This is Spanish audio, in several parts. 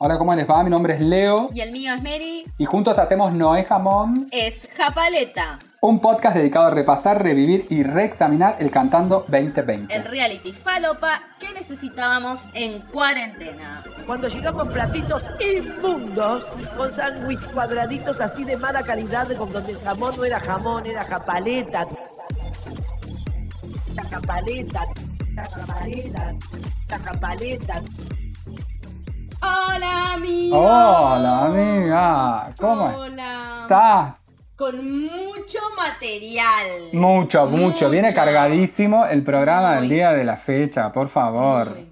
Hola, ¿cómo les va? Mi nombre es Leo Y el mío es Mary. y juntos hacemos Noé Jamón, Es Japaleta, un podcast dedicado a repasar, revivir y reexaminar el Cantando 2020. el reality falopa que necesitábamos en cuarentena. Cuando llegamos platitos inmundos, con sándwich cuadraditos así de mala calidad, con donde el jamón no era jamón, era japaleta. La japaleta, la japaleta, la japaleta. Hola, amigo. Hola, amiga. ¿Cómo Hola. estás? Con mucho material. Mucho, mucho. Viene cargadísimo el programa del día de la fecha, por favor. Muy.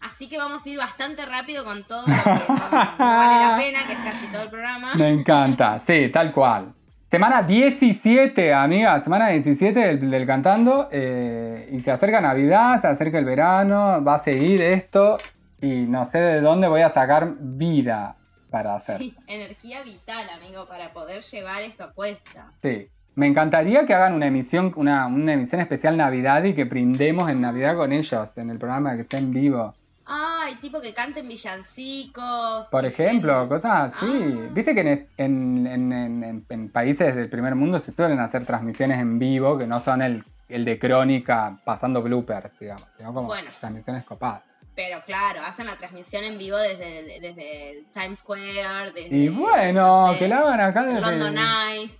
Así que vamos a ir bastante rápido con todo lo que no, no vale la pena, que es casi todo el programa. Me encanta, sí, tal cual. Semana 17, amiga, semana 17 del, del cantando. eh, y se acerca Navidad, se acerca el verano, va a seguir esto. Y no sé de dónde voy a sacar vida para hacer. Sí, energía vital, amigo, para poder llevar esto a cuesta. Sí. Me encantaría que hagan una emisión, una, una emisión especial Navidad y que brindemos en Navidad con ellos, en el programa que esté en vivo. Ay, tipo que canten villancicos. Por ejemplo, cosas así. Ah. Viste que en, en- en- en- en- en países del primer mundo se suelen hacer transmisiones en vivo que no son el, el de crónica pasando bloopers, digamos, sino como Bueno. transmisiones copadas. Pero claro, hacen la transmisión en vivo desde, desde Times Square, desde... Y bueno, no sé, que la hagan acá desde. London Eye.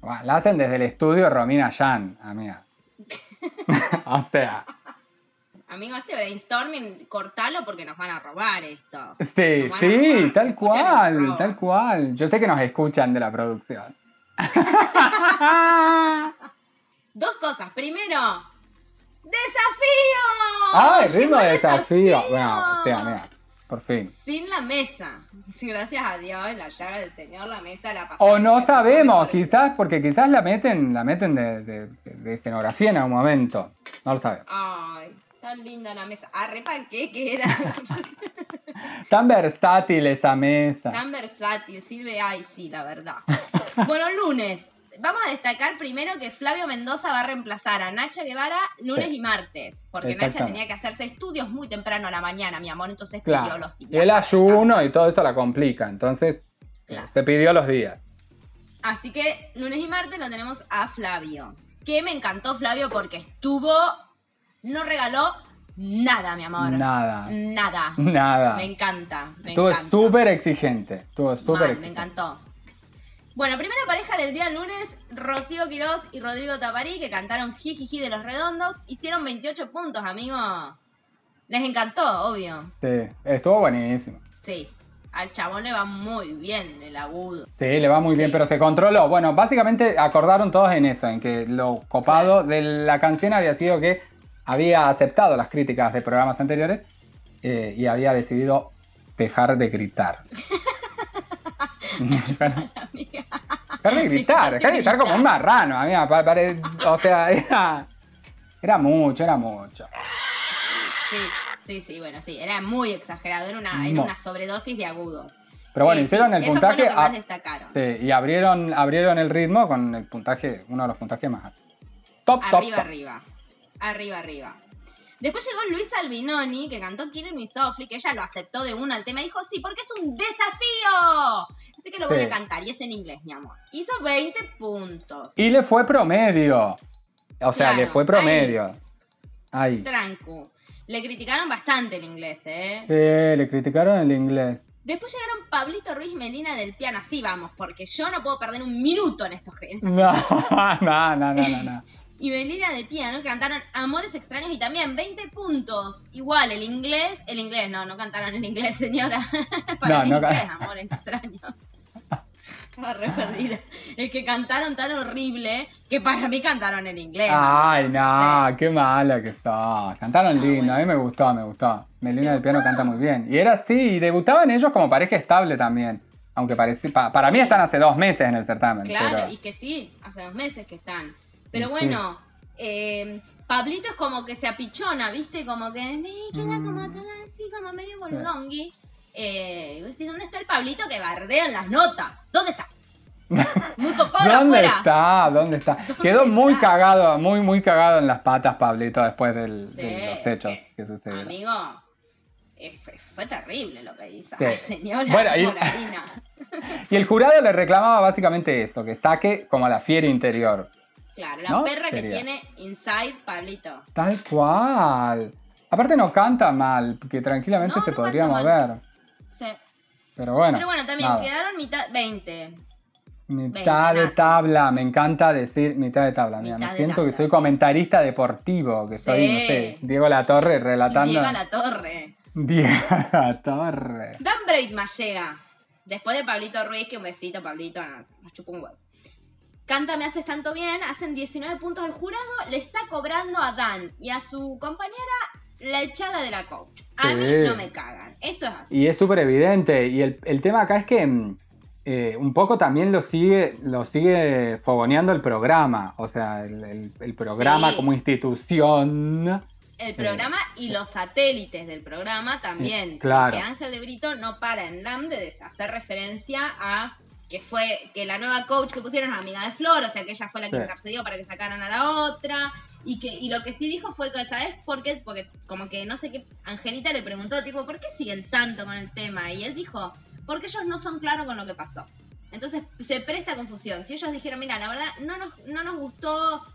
Bueno, la hacen desde el estudio Romina Yan, amiga. o sea, Amigo, este brainstorming, cortalo porque nos van a robar estos. sí, sí, robar, tal cual, tal cual. Yo sé que nos escuchan de la producción. Dos cosas. Primero, ¡desafío! ¡Ay, Llegó ritmo de desafío! Bueno, sí, amiga, por fin. Sin la mesa. Gracias a Dios, en la llaga del Señor, la mesa la pasamos. O no sabemos, quizás, porque quizás la meten, la meten de, de- de escenografía en algún momento. No lo sabemos. Ay, tan linda la mesa. Arre qué que era. Tan versátil esa mesa. tan versátil, sirve, ay, sí, la verdad. Bueno, lunes. Vamos a destacar primero que Flavio Mendoza va a reemplazar a Nacha Guevara lunes Sí. y martes. Porque Nacha tenía que hacerse estudios muy temprano a la mañana, mi amor. Entonces pidió Claro. los Y días. el para ayuno y todo eso la complica. Entonces, Claro. se pidió los días. Así que lunes y martes lo tenemos a Flavio. Que me encantó Flavio porque estuvo. No regaló nada, mi amor. Nada. Nada. Nada. Me encanta. Me Estuvo súper exigente. Estuvo súper Mal, me exigente. encantó. Bueno, primera pareja del día lunes, Rocío Quirós y Rodrigo Taparí, que cantaron Jijiji de los Redondos, hicieron 28 puntos, amigo. Les encantó, obvio. Sí, estuvo buenísimo. Sí, al chabón le va muy bien el agudo. Sí, le va muy Sí. bien, pero se controló. Bueno, básicamente acordaron todos en eso, en que lo copado de la canción había sido que había aceptado las críticas de programas anteriores eh, y había decidido dejar de gritar. dejar, dejar de gritar, dejar de gritar como un marrano, amiga. pa- pare- o sea, era, era mucho, era mucho. Sí, sí, sí, bueno, sí, era muy exagerado, era una, era una sobredosis de agudos. Pero bueno, Eh, hicieron sí, el eso puntaje. Fue lo que más a- destacaron. sí, y abrieron, abrieron el ritmo con el puntaje, uno de los puntajes más altos. Top, top, Arriba, top. arriba. Arriba, arriba. Después llegó Luis Albinoni, que cantó Killing Me Softly, que ella lo aceptó de una al tema. Dijo, sí, porque es un desafío. Así que lo voy Sí. a cantar. Y es en inglés, mi amor. Hizo 20 puntos. Y le fue promedio. O sea, Claro, le fue promedio. Ahí. Trancu. Le criticaron bastante el inglés, ¿eh? Sí, le criticaron el inglés. Después llegaron Pablito Ruiz y Melina del piano. Así vamos, porque yo no puedo perder un minuto en estos genes. No, no, no, no, no. no. Y Melina de piano cantaron Amores extraños y también 20 puntos. Igual, el inglés, el inglés, no, no cantaron en inglés, señora. Para No, mí no inglés, Amores extraños. Estaba re perdida. Es que cantaron tan horrible que para mí cantaron en inglés. Ay, no, qué mala que está. Cantaron Ah, lindo, bueno. a mí me gustó, me gustó. Melina ¿Te del piano canta muy bien. Y era así, y debutaban ellos como pareja estable también. Aunque parece, pa- para mí están hace dos meses en el certamen. Claro, pero- y que sí, hace dos meses que están. Pero bueno, eh, Pablito es como que se apichona, ¿viste? Como que como Mm. así, como medio boludongui. Eh, ¿dónde está el Pablito que bardea en las notas? ¿Dónde está? Muy ¿Dónde está? ¿Dónde está? Quedó muy cagado, muy, muy cagado en las patas, Pablito, después del- Sí, de los hechos que- que sucedieron. Amigo, eh, fue, fue terrible lo que hizo. Sí. Ay, señora Bueno, y-. Y el jurado le reclamaba básicamente esto, que saque como a la fiera interior. Claro, la ¿No? perra que Sería. tiene Inside Pablito. Tal cual. Aparte no canta mal, que tranquilamente No, se no podría canta mover. mal. Sí. Pero bueno. Pero bueno, también nada. quedaron mitad 20. Mitad de tabla, me encanta decir mitad de tabla. Mira, Mitad me de siento tabla, que soy sí. comentarista deportivo, que Sí. soy, no sé, Diego La Torre relatando. A la torre. Diego La Torre. Dan Braidman llega. Después de Pablito Ruiz, que un besito, Pablito, no, nos chupa un huevo. Canta Me Haces Tanto Bien, hacen 19 puntos al jurado, le está cobrando a Dan y a su compañera la echada de la coach. A mí no me cagan. Esto es así. Y es súper evidente. Y el, el tema acá es que mm, eh, un poco también lo sigue, lo sigue fogoneando el programa. O sea, el, el- el programa Sí. como institución. El programa y los satélites del programa también. Claro. Porque Ángel de Brito no para en RAM de hacer referencia a que fue que la nueva coach que pusieron es amiga de Flor, o sea que ella fue la que Sí. intercedió para que sacaran a la otra. Y que y lo que sí dijo fue que, ¿sabes por qué? Porque como que no sé qué, Angelita le preguntó, tipo, ¿por qué siguen tanto con el tema? Y él dijo, porque ellos no son claros con lo que pasó. Entonces se presta confusión. Si ellos dijeron, mira, la verdad, no nos, no nos gustó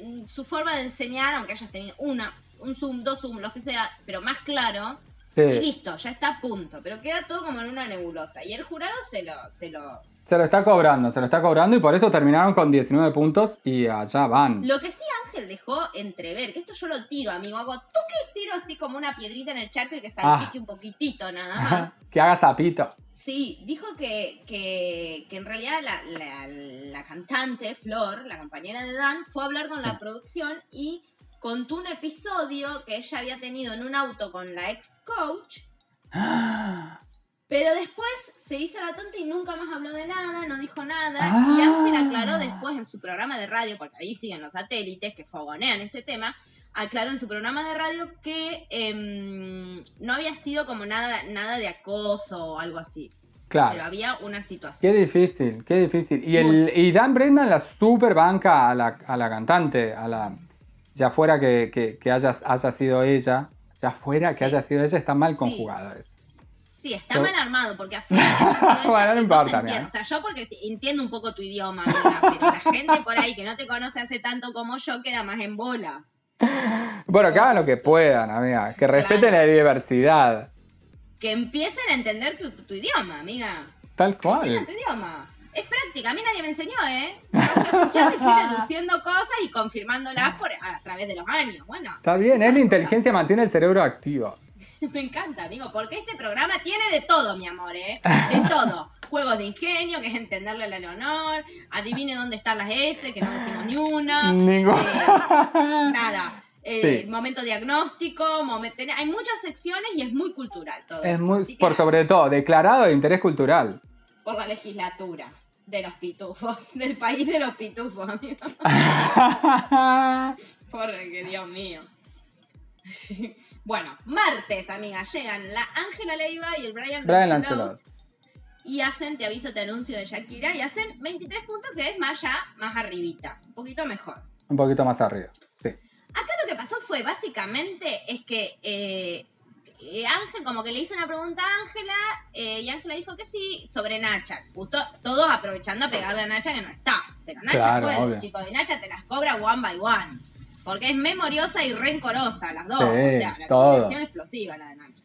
mm, su forma de enseñar, aunque hayas tenido una, un Zoom, dos Zoom, lo que sea, pero más claro, y listo, ya está a punto. Pero queda todo como en una nebulosa. Y el jurado se lo, se lo. se lo está cobrando, se lo está cobrando y por eso terminaron con 19 puntos y allá van. Lo que sí Ángel dejó entrever, que esto yo lo tiro, amigo, hago tuque, tiro así como una piedrita en el charco y que salpique Ah. un poquitito nada más. que haga zapito. Sí, dijo que, que, que en realidad la, la- la cantante, Flor, la compañera de Dan, fue a hablar con la producción y contó un episodio que ella había tenido en un auto con la ex coach, pero después se hizo la tonta y nunca más habló de nada, no dijo nada. Y Ah. Ángel aclaró después en su programa de radio, porque ahí siguen los satélites que fogonean este tema, aclaró en su programa de radio que em, no había sido como nada, nada de acoso o algo así. Pero Claro. había una Qué situación. difícil, qué difícil. Y, el, y Dan Brennan la super banca a la, a la cantante, a la ya fuera que, que- que haya, haya sido ella, ya fuera que Sí. haya sido ella, está mal Sí. conjugado eso. Sí, está mal armado, porque afuera que haya sido ella, Bueno, no importa. O sea, yo porque entiendo un poco tu idioma, amiga, pero la gente por ahí que no te conoce hace tanto como yo queda más en bolas. Bueno, que hagan lo que puedan, amiga, que respeten Claro. la diversidad. Que empiecen a entender tu, tu idioma, amiga. Tal cual. tu idioma. Es práctica, a mí nadie me enseñó, ¿eh? Yo fui escuchando y fui deduciendo cosas y confirmándolas por, a través de los años. Bueno. Está bien, son es la inteligencia mantiene el cerebro activo. Me encanta, amigo, porque este programa tiene de todo, mi amor, ¿eh? De todo. Juegos de ingenio, que es entenderle a la Leonor. Adivine dónde están las S, que no decimos ni una. Ningún- Eh, nada. Eh, Sí. Momento diagnóstico, momen- ten- hay muchas secciones y es muy cultural todo. Es esto, muy, por sobre todo, declarado de interés cultural. por la legislatura de los pitufos, del país de los pitufos, amigo. Porque, Dios mío. Sí. Bueno, martes, amiga, llegan la Ángela Leiva y el Brian, Brian Lancelot y hacen Te aviso, te anuncio de Shakira y hacen 23 puntos, que es más ya, más arribita, un poquito mejor. Un poquito más arriba. Sí. Acá lo que pasó fue básicamente es que eh, eh, Ángel como que le hizo una pregunta a Ángela eh, y Ángela dijo que sí sobre Nacha. Justo todos aprovechando a pegarle a Nacha que no está. Pero Nacha Claro, obvio. chicos. Y Nacha te las cobra one by one. Porque es memoriosa y rencorosa las dos. Sí, o sea, la combinación explosiva la de Nacha.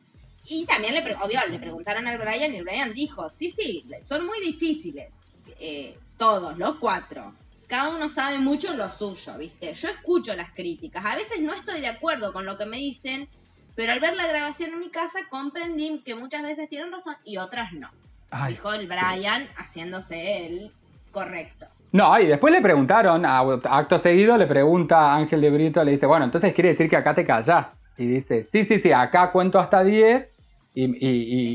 Y también le, pre- obvio, le preguntaron al Brian y el Brian dijo, sí, sí, son muy difíciles. eh, todos, los cuatro. Cada uno sabe mucho lo suyo, ¿viste? Yo escucho las críticas. A veces no estoy de acuerdo con lo que me dicen, pero al ver la grabación en mi casa comprendí que muchas veces tienen razón y otras no. Ay, Dijo el Brian haciéndose el correcto. No, y después le preguntaron, a- acto seguido le pregunta a Ángel de Brito, le dice, bueno, entonces quiere decir que acá te callás. Y dice, sí, sí, sí, acá cuento hasta 10 y, y-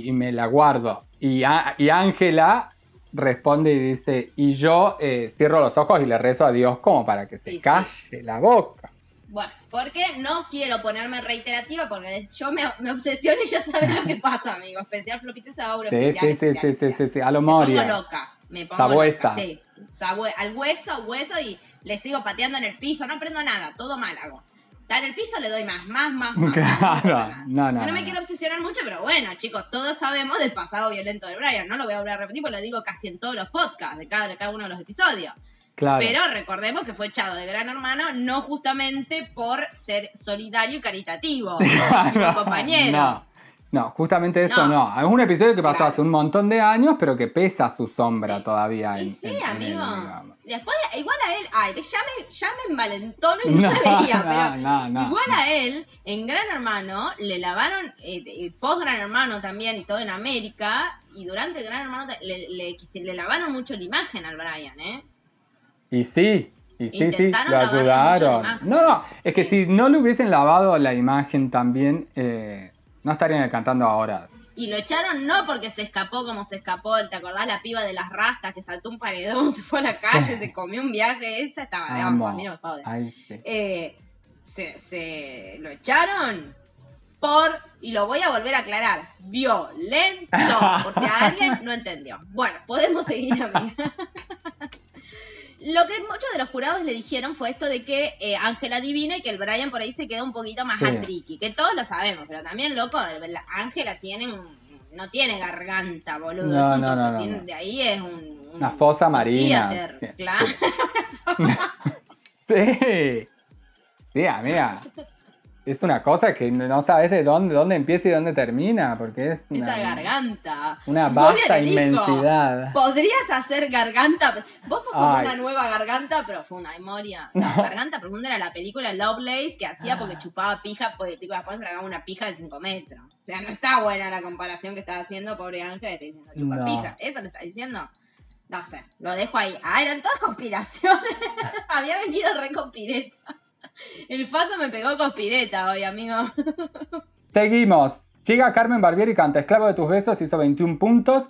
y- y me la guardo. Y Ángela responde y dice, y yo eh, cierro los ojos y le rezo a Dios como para que se Sí, sí. calle la boca. Bueno, porque no quiero ponerme reiterativa porque yo me, me obsesiono y ya sabes lo que pasa, amigo. Especial Flopita Sauro, Sí, especial, sí, sí, especial, sí, sí, especial. sí, sí, a lo Me pongo loca, me pongo Sabuesa. loca, sí. Sabue- al hueso, hueso y le sigo pateando en el piso, no aprendo nada, todo mal hago. Está en el piso, le doy más, más, más, más. Claro, no, no. No, me no. quiero obsesionar mucho, pero bueno, chicos, todos sabemos del pasado violento de Brian. No lo voy a volver a repetir, porque lo digo casi en todos los podcasts de cada, de cada uno de los episodios. Claro. Pero recordemos que fue echado de Gran Hermano no justamente por ser solidario y caritativo, no, compañero. No, no, justamente eso No. no. Es un episodio que pasó Claro. hace un montón de años, pero que pesa su sombra Sí. todavía. Y en- sí, en- en amigo. él. Después, igual a él, ay, ya me, ya me envalentono y no, No, debería, no, no, no. igual a él, en Gran Hermano, le lavaron, eh, eh, post Gran Hermano también y todo en América, y durante el Gran Hermano le, le, le lavaron mucho la imagen al Brian, ¿eh? Y sí, y sí, sí, lo ayudaron. No, no, es que si no le hubiesen lavado la imagen también, eh, no estarían cantando ahora. Y lo echaron no porque se escapó como se escapó, ¿te acordás la piba de las rastas que saltó un paredón, se fue a la calle, se comió un viaje? Esa estaba de Amo. a mí no me jode. Ay, sí. Eh, se, se lo echaron por, y lo voy a volver a aclarar, violento, por si alguien no entendió. Bueno, podemos seguir, amiga. Lo que muchos de los jurados le dijeron fue esto de que eh, Ángela adivina y que el Brian por ahí se queda un poquito más Sí. antriqui, que todos lo sabemos, pero también, loco, la- Ángela tiene un- no tiene garganta, boludo, No, es un no, no, tiene- de ahí es un... un- Una fosa un marina. Sí. claro. Sí. Sí, amiga. Es una cosa que no sabes de dónde, dónde empieza y dónde termina, porque es una, Esa garganta. una vasta inmensidad. Podrías hacer garganta. Vos sos como Ay. una nueva garganta profunda. Ay, Moria. No. Garganta profunda era la película Lovelace que hacía porque chupaba pija, porque después se le una pija de 5 metros. O sea, no está buena la comparación que estaba haciendo, pobre Ángel, está diciendo chupa No. pija. ¿Eso le está diciendo? No sé, lo dejo ahí. Ah, eran todas conspiraciones. Había venido re. El Faso me pegó conspireta hoy, amigo. Seguimos. Llega Carmen Barbieri y canta Esclavo de tus besos, hizo 21 puntos.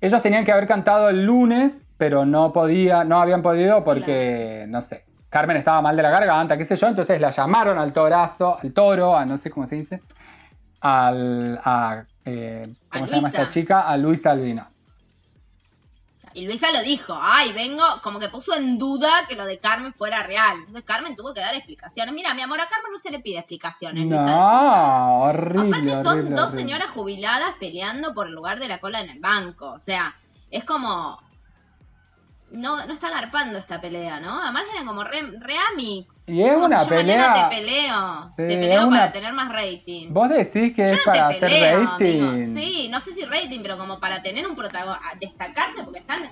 Ellos tenían que haber cantado el lunes, pero no podía, no habían podido porque, no sé, Carmen estaba mal de la garganta, qué sé yo, entonces la llamaron al torazo, al toro, a no sé cómo se dice, al, a, eh, ¿cómo A se llama esta chica? A Luisa Albino. Y Luisa lo dijo, ay, vengo, como que puso en duda que lo de Carmen fuera real. Entonces Carmen tuvo que dar explicaciones. Mira, mi amor, a Carmen no se le pide explicaciones. Luisa No, horrible. Aparte son horrible, dos horrible. señoras jubiladas peleando por el lugar de la cola en el banco. O sea, es como... No, no está garpando esta pelea, ¿no? Además eran como re, re amics. Y es Como una si yo pelea- te peleo. Sí, te peleo una- para tener más rating. Vos decís que Yo es no para te hacer peleo, rating. amigo. Sí, no sé si rating, pero como para tener un protagonista, destacarse, porque están.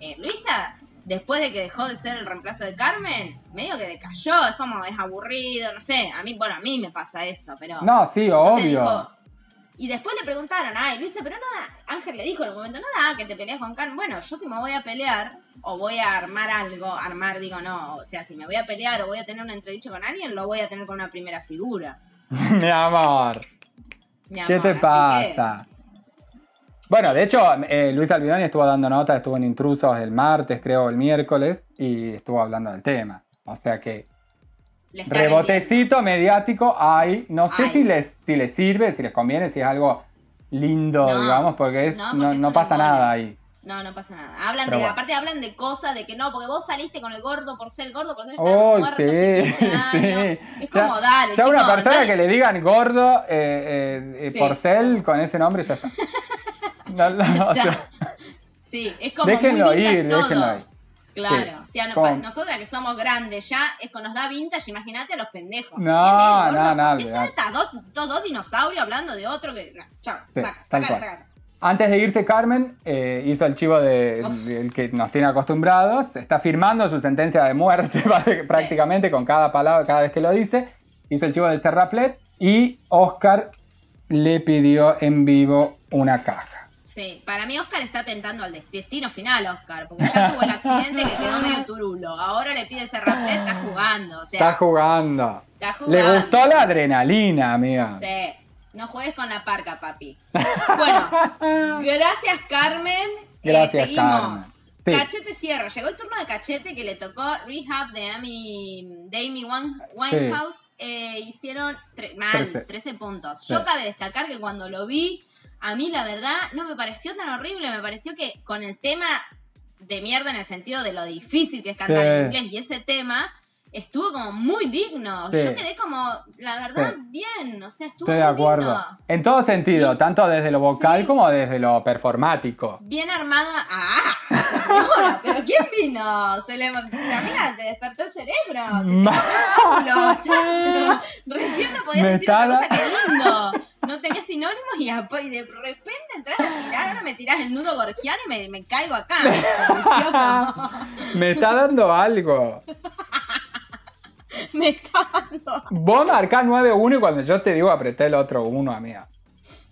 eh, Luisa, después de que dejó de ser el reemplazo de Carmen, medio que decayó, es como, es aburrido, no sé. A mí, bueno, a mí me pasa eso, pero. No, sí, obvio. dijo- y después le preguntaron, ay, Luisa, pero nada, Ángel le dijo en un momento, nada, que te peleas con Carmen. Bueno, yo si me voy a pelear o voy a armar algo, armar digo no, o sea, si me voy a pelear o voy a tener un entredicho con alguien, lo voy a tener con una primera figura. Mi amor. mi ¿Qué amor. te Así que- pasa? Bueno, de hecho, eh, Luis Albinoni estuvo dando nota, estuvo en Intrusos el martes, creo, el miércoles, y estuvo hablando del tema. O sea que rebotecito mediático hay. No sé Hay. si les, si les sirve, si les conviene, si es algo lindo, No, digamos, porque, es, no, no, porque pasa nada ahí. No, no pasa nada. Hablan Pero de, bueno. aparte hablan de cosas, de que no, porque vos saliste con el gordo por ser gordo, por ser Oh, muerto sí, hace 15 años. sí. Es Ya- como, dale, Ya una persona que le digan gordo eh, eh, eh, Sí. porcel con ese nombre ya está. No, no, o sea, Sí, es como déjenlo muy ir, todo. déjenlo ir. Claro, Sí. si a no- Como- pa- nosotras que somos grandes ya, es que nos da vintage, imagínate a los pendejos. No, no, no, ¿Qué salta? Dos, dos, dos dinosaurios hablando de otro que. No, chao, Sí, saca, saca. Antes de irse Carmen, eh, hizo el chivo de- Uf. del que nos tiene acostumbrados, está firmando su sentencia de muerte prácticamente con cada palabra, cada vez que lo dice, hizo el chivo del Terraplet y Oscar le pidió en vivo una caja. Sí, para mí Oscar está tentando al des- destino final, Oscar, porque ya tuvo el accidente que quedó medio turulo. Ahora le pide ese raplet, está jugando, o sea, Está jugando. está jugando. Le gustó la adrenalina, amiga. Sí, no juegues con la parca, papi. Bueno, gracias Carmen. Eh, Gracias, seguimos. Carmen. Sí. Cachete cierra. Llegó el turno de Cachete que le tocó Rehab de Amy, de Amy Winehouse. Eh, hicieron tre- mal, Trece. 13 puntos. Sí. Yo cabe destacar que cuando lo vi, a mí la verdad no me pareció tan horrible. Me pareció que con el tema de mierda en el sentido de lo difícil que es cantar Sí. en inglés y ese tema, estuvo como muy digno. Sí. Yo quedé como, la verdad, Sí. bien. O sea, estuvo Estoy de muy acuerdo. digno. En todo sentido, tanto desde lo vocal Sí. como desde lo performático. Bien armada. ¡Ah! Señora, ¿pero quién vino? Se le, te despertó el cerebro. Se te el. Recién no podías Me decir otra está cosa que lindo. No tenías sinónimos y, de repente entras a tirar. Ahora me tirás el nudo gorgiano y me, me caigo acá. Me está dando algo. Me está dando. Vos marcás 9-1 y cuando yo te digo apreté el otro 1, amiga.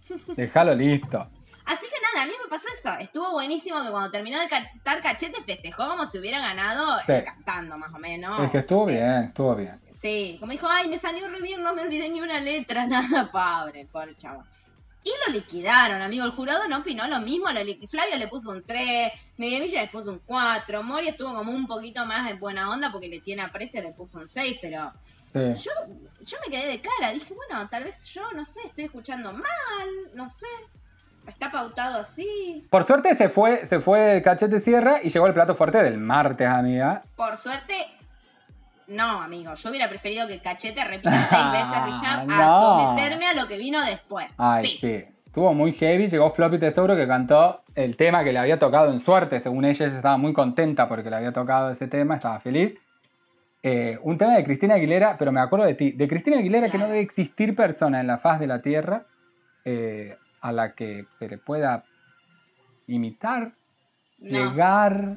Déjalo listo. Así que nada, a mí me pasó eso. Estuvo buenísimo que cuando terminó de cantar Cachete festejó como si hubiera ganado Sí. eh, cantando, más o menos. es que estuvo Sí. bien, estuvo bien. Sí, como dijo, ay, me salió re bien, no me olvidé ni una letra, nada, pobre, pobre chavo. Y lo liquidaron, amigo. El jurado no opinó lo mismo. Lo Flavio le puso un 3, Mediavilla le puso un 4, Mori estuvo como un poquito más de buena onda porque le tiene aprecio, le puso un 6, pero Sí. yo, yo me quedé de cara. Dije, bueno, tal vez yo, no sé, estoy escuchando mal, no sé. Está pautado así. Por suerte se fue, se fue Cachete Sierra y llegó el plato fuerte del martes, amiga. Por suerte, no, amigo. Yo hubiera preferido que Cachete repita seis veces Rehab a No. someterme a lo que vino después. Ay, sí. sí. Estuvo muy heavy. Llegó Floppy Tesoro que cantó el tema que le había tocado en suerte. Según ella, ella estaba muy contenta porque le había tocado ese tema, estaba feliz. Eh, un tema de Cristina Aguilera, pero me acuerdo de ti. De Cristina Aguilera que no Claro. debe existir persona en la faz de la tierra eh, a la que se le pueda imitar, No. llegar.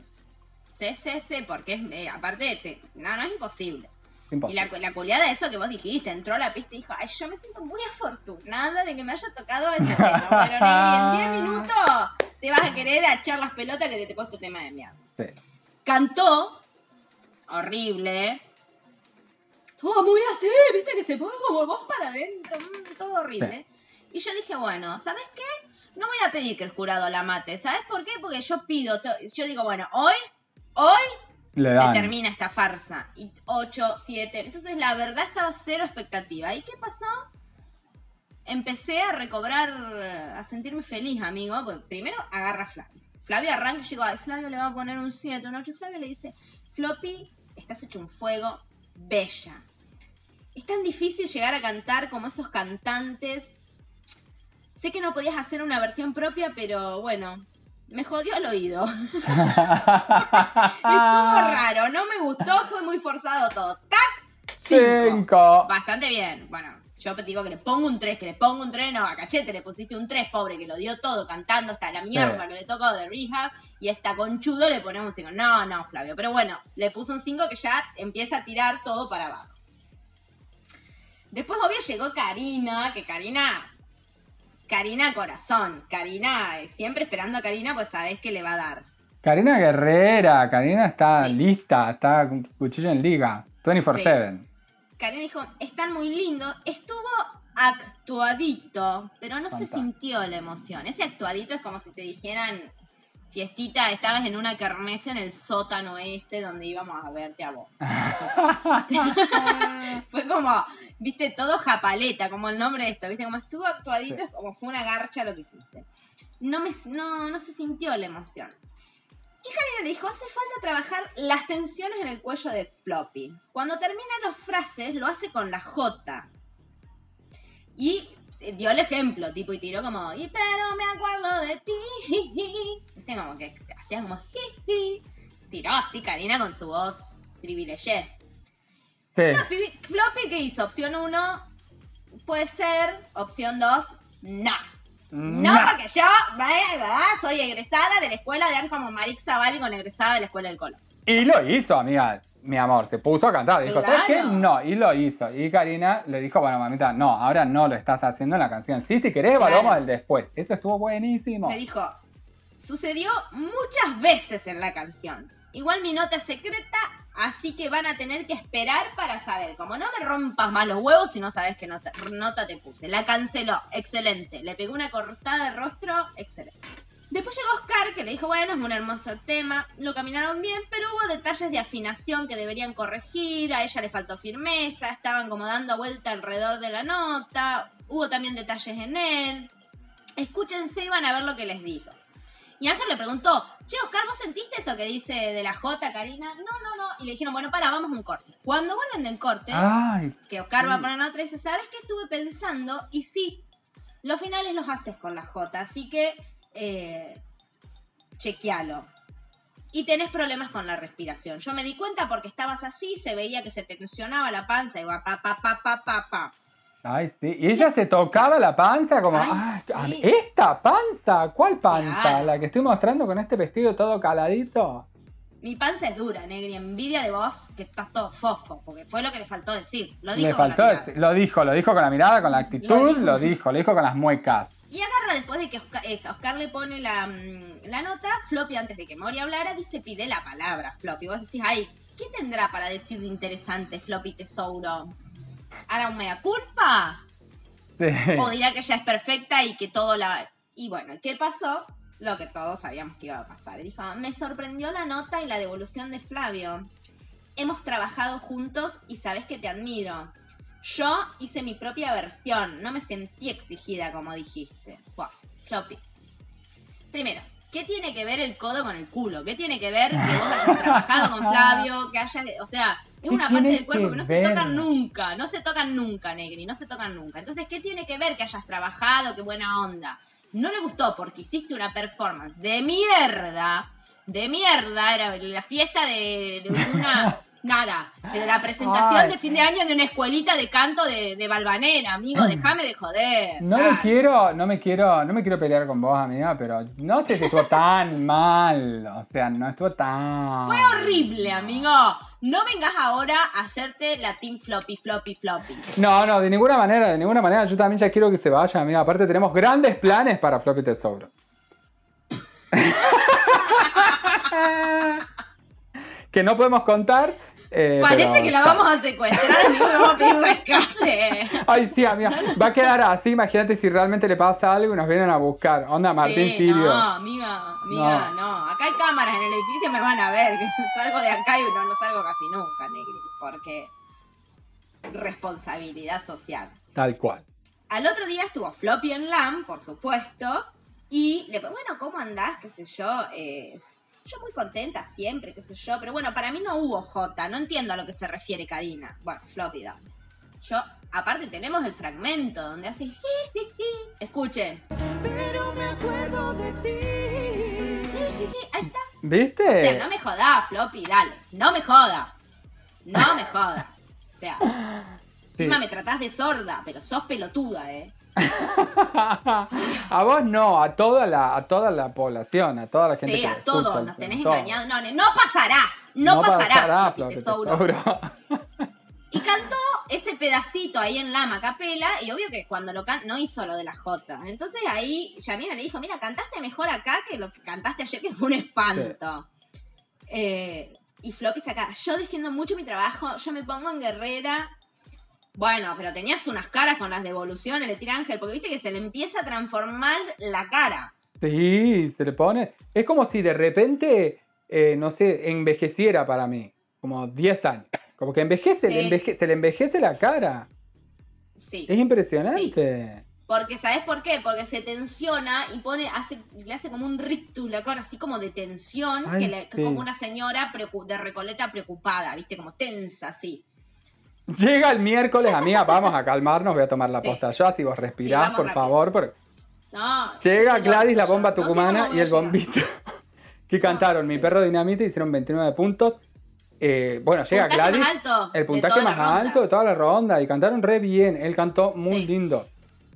Sí, sí, sí, porque es, eh, aparte, te- no, no es imposible. Y Imposible. la, la cualidad de eso que vos dijiste, entró a la pista y dijo, ay, yo me siento muy afortunada de que me haya tocado este tema. Bueno, Negri, en 10 minutos te vas a querer echar las pelotas que te tocó este tema de mierda. Sí. Cantó, horrible. Todo muy así, viste que se pone como vos para adentro, mm, todo horrible. Y yo dije, bueno, ¿sabes qué? No voy a pedir que el jurado la mate. ¿Sabes por qué? Porque yo pido, yo digo, bueno, hoy, hoy Le se dan. termina esta farsa. Y 8, 7. Entonces la verdad estaba cero expectativa. ¿Y qué pasó? Empecé a recobrar, a sentirme feliz, amigo. Pues primero agarra a Flavio. Flavio arranca y digo, ay, Flavio le va a poner un 7, un 8. Y Flavio le dice, Floppy, estás hecho un fuego, bella. Es tan difícil llegar a cantar como esos cantantes. Sé que no podías hacer una versión propia, pero bueno, me jodió el oído. Estuvo raro, no me gustó, fue muy forzado todo. ¡Tac! Cinco. Cinco. Bastante bien. Bueno, yo te digo que le pongo un 3, que le pongo un 3, no, a Cachete le pusiste un 3, pobre, que lo dio todo cantando hasta la mierda Sí. que le tocó de rehab. Y a esta conchudo le ponemos un 5. No, no, Flavio. Pero bueno, le puso un 5 que ya empieza a tirar todo para abajo. Después, obvio, llegó Karina, que Karina. Karina corazón. Karina, eh, siempre esperando a Karina, pues sabés que le va a dar. Karina Guerrera, Karina está Sí. lista, está con cuchillo en liga, 24-7. Karina dijo, están muy lindos. Estuvo actuadito, pero no se sintió la emoción. Ese actuadito es como si te dijeran, fiestita, estabas en una kermés en el sótano ese donde íbamos a verte a vos. fue como, viste, todo japaleta, como el nombre de esto, viste, como estuvo actuadito, Sí. es como fue una garcha lo que hiciste. No, me, no, no se sintió la emoción. Y Karina le dijo, hace falta trabajar las tensiones en el cuello de Floppy. Cuando termina las frases, lo hace con la J. Y dio el ejemplo, tipo, y tiró como, y pero me acuerdo de ti. Viste, como que hacía como, jiji. Tiró así Karina con su voz privilegié. Sí. Floppy, Floppy, ¿qué hizo? Opción 1, puede ser. Opción 2, no. No, Nah. porque yo ¿verdad? soy egresada de la escuela de como Marix Zavalli con egresada de la escuela del Colo. Y lo hizo, amiga. Mi amor, se puso a cantar. Dijo, ¿sabes qué? Claro. No, y lo hizo. Y Karina le dijo, bueno, mamita, no, ahora no lo estás haciendo en la canción. Sí, si querés, Claro. evaluamos el después. Eso estuvo buenísimo. Me dijo, sucedió muchas veces en la canción. Igual mi nota es secreta, así que van a tener que esperar para saber. Como no me rompas más los huevos si no sabes qué nota, nota te puse. La canceló, excelente. Le pegó una cortada de rostro, excelente. Después llegó Oscar, que le dijo, bueno, es un hermoso tema, lo caminaron bien, pero hubo detalles de afinación que deberían corregir, a ella le faltó firmeza, estaban como dando vuelta alrededor de la nota, hubo también detalles en él. Escúchense y van a ver lo que les digo. Y Ángel le preguntó, che, Oscar, ¿vos sentiste eso que dice de la J, Karina? No, no, no. Y le dijeron, bueno, para, vamos a un corte. Cuando vuelven del corte, Ay, que Oscar va a poner otra y dice, ¿sabes qué estuve pensando? Y sí, los finales los haces con la J, así que eh, chequealo. Y tenés problemas con la respiración. Yo me di cuenta porque estabas así, se veía que se tensionaba la panza y va pa, pa, pa, pa, pa, pa. Ay, sí. Y ella se tocaba la panza como, Ay, "Ay, sí. a- ¿esta panza? ¿Cuál panza? Claro. ¿La que estoy mostrando con este vestido todo caladito? Mi panza es dura, Negri. Envidia de vos que estás todo fofo, porque fue lo que le faltó decir. Lo dijo Le con la decir- lo dijo, lo dijo con la mirada, con la actitud, Lo lo dijo. lo dijo con las muecas. Y agarra después de que Oscar, eh, Oscar le pone la, mm, la nota, Floppy antes de que Mori hablara, dice pide la palabra, Floppy. Vos decís, ay, ¿qué tendrá para decir de interesante Floppy Tesouro? ¿Hará un mea culpa? Sí. ¿O dirá que ella es perfecta y que todo la... Y bueno, ¿qué pasó? Lo que todos sabíamos que iba a pasar. Dijo, me sorprendió la nota y la devolución de Flavio. Hemos trabajado juntos y sabes que te admiro. Yo hice mi propia versión, no me sentí exigida como dijiste. Buah, floppy. Primero, ¿qué tiene que ver el codo con el culo? ¿Qué tiene que ver que vos hayas trabajado con Flavio? Que hayas, o sea, es ¿Qué una parte del cuerpo que no se ver? tocan nunca, no se tocan nunca, Negri, no se tocan nunca. Entonces, ¿qué tiene que ver que hayas trabajado? Qué buena onda. No le gustó porque hiciste una performance de mierda, de mierda, era la fiesta de, de una... Nada, pero la presentación Ay. de fin de año de una escuelita de canto de, de Balvanera, amigo, déjame de joder. No me quiero, no me quiero, no me quiero pelear con vos, amiga, pero no sé si estuvo tan mal. O sea, no estuvo tan. Fue horrible, amigo. No vengas ahora a hacerte la team floppy, floppy, floppy. No, no, de ninguna manera, de ninguna manera. Yo también ya quiero que se vaya, amiga. Aparte tenemos grandes planes para Floppy Tesoro. que no podemos contar. Eh, Parece pero que la vamos a secuestrar, y vamos a pedir rescate. Ay, sí, amiga. Va a quedar así. Imagínate si realmente le pasa algo y nos vienen a buscar. Onda, Martín sí, Sirio. No, amiga, amiga, no. Acá hay cámaras en el edificio, me van a ver. Que salgo de acá y no, no salgo casi nunca, Negri. Porque responsabilidad social. Tal cual. Al otro día estuvo Floppy en LAM, por supuesto. Y le bueno, ¿cómo andás? ¿Qué sé yo? Eh, yo muy contenta siempre, qué sé yo. Pero bueno, para mí no hubo J. No entiendo a lo que se refiere Karina. Bueno, Floppy, da. Yo, aparte tenemos el fragmento donde hace... Escuchen. Pero me acuerdo de ti. Ahí está. ¿Viste? O sea, no me jodas, Floppy, dale. No me jodas. No me jodas. O sea, encima Sí. me tratás de sorda, pero sos pelotuda, ¿eh? A vos no, a toda la, a toda la población, a toda la gente Sí, que a todos, nos tenés a todos. engañados. No, no pasarás. No, pasarás, pasará, Floppy Floppy Tesouro. Tesouro. Y cantó ese pedacito ahí en Lama Capela, y obvio que cuando lo cantó, no hizo lo de la J. Entonces ahí Janina le dijo, mira, cantaste mejor acá que lo que cantaste ayer, que fue un espanto. Eh, y Floppy saca, yo defiendo mucho mi trabajo, yo me pongo en guerrera. Bueno, pero tenías unas caras con las devoluciones, le tira Ángel, porque viste que se le empieza a transformar la cara. Sí, se le pone. Es como si de repente, eh, no sé, envejeciera para mí. Como 10 años. Como que envejece, Sí. le enveje- se le envejece la cara. Sí. Es impresionante. Porque, ¿sabes por qué? Porque se tensiona y pone, hace, le hace como un rictus la cara, así como de tensión, Ay, que, le- sí. como una señora de Recoleta preocupada, ¿viste? Como tensa, así. Llega el miércoles, amiga, vamos a calmarnos, voy a tomar la Sí. posta yo, así vos respirás, por rápido. favor. porque No, Llega Gladys, la bomba yo. No sé tucumana y el bombito. que cantaron Mi perro dinamita hicieron 29 puntos. Eh, bueno, llega Puntaje Gladys. más alto El puntaje más ronda. alto de toda la ronda y cantaron re bien. Él cantó muy Sí. lindo.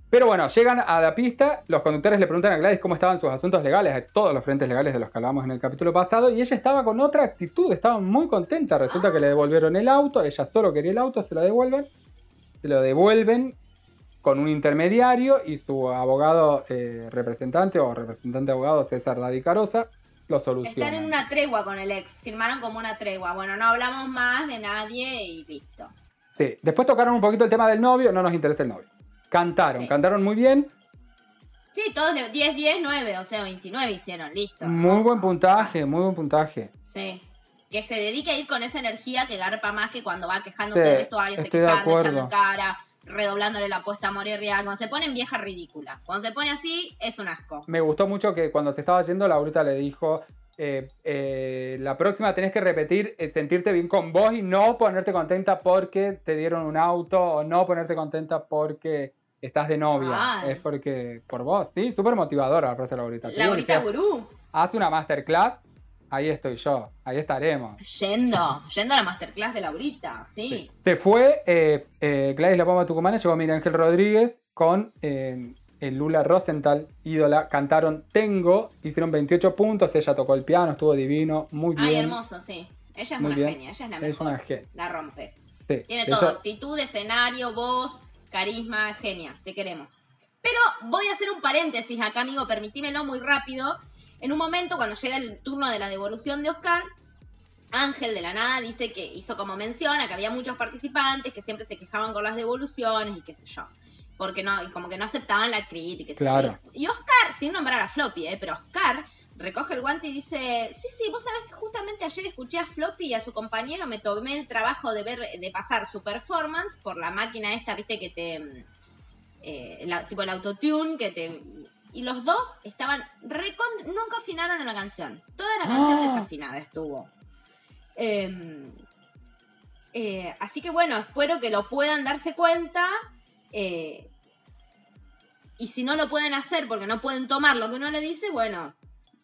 Pero bueno, llegan a la pista, los conductores le preguntan a Gladys cómo estaban sus asuntos legales, a todos los frentes legales de los que hablamos en el capítulo pasado, y ella estaba con otra actitud, estaba muy contenta. Resulta que le devolvieron el auto, ella solo quería el auto, se lo devuelven, se lo devuelven con un intermediario y su abogado eh, representante o representante abogado César Ladicarosa lo soluciona. Están en una tregua con el ex, firmaron como una tregua. Bueno, no hablamos más de nadie y listo. Sí, después tocaron un poquito el tema del novio, no nos interesa el novio. Cantaron, Sí. cantaron muy bien, Sí, todos le- 10, 10, 9, o sea, 29 hicieron, listo. muy hermoso. buen puntaje, muy buen puntaje. Sí. Que se dedique a ir con esa energía que garpa más que cuando va quejándose Sí, del vestuario, se quejando, echando cara. redoblándole la apuesta a Moria Real. Cuando se pone en vieja ridícula. Cuando se pone así, es un asco. Me gustó mucho que cuando se estaba yendo, Laurita le dijo. eh, eh, la próxima tenés que repetir eh, sentirte bien con vos y no ponerte contenta porque te dieron un auto o no ponerte contenta porque estás de novia. Ay. Es porque por vos, sí, súper motivadora la frase de Laurita. Laurita Gurú. Haz una masterclass, ahí estoy yo, ahí estaremos. Yendo, yendo a la masterclass de Laurita, sí. Se fue eh, eh, Gladys La Poma Tucumana, llegó Miguel Ángel Rodríguez con eh, el Lula Rosenthal, ídola, cantaron Tengo, hicieron 28 puntos, ella tocó el piano, estuvo divino, muy bien. Ay, hermoso, sí. Ella es Muy una bien. genia, ella es la Es mejor. una genia. La rompe. Sí, Tiene todo, actitud, escenario, voz, carisma, genia, te queremos. Pero voy a hacer un paréntesis acá, amigo, permitímelo muy rápido. En un momento, cuando llega el turno de la devolución de Oscar, Ángel de la nada dice que hizo como mención a que había muchos participantes que siempre se quejaban con las devoluciones y qué sé yo. Porque no, y como que no aceptaban la crítica. Claro. Y Oscar, sin nombrar a Floppy, eh, pero Oscar recoge el guante y dice, sí, sí, vos sabés que justamente ayer escuché a Floppy y a su compañero, me tomé el trabajo de ver, de pasar su performance por la máquina esta, viste, que te, mm, eh, la- tipo el autotune, que te... Y los dos estaban nunca afinaron en la canción. Toda la canción Ah. desafinada estuvo. Em, eh, así que bueno, espero que lo puedan darse cuenta. eh, y si no lo pueden hacer porque no pueden tomar lo que uno le dice, bueno,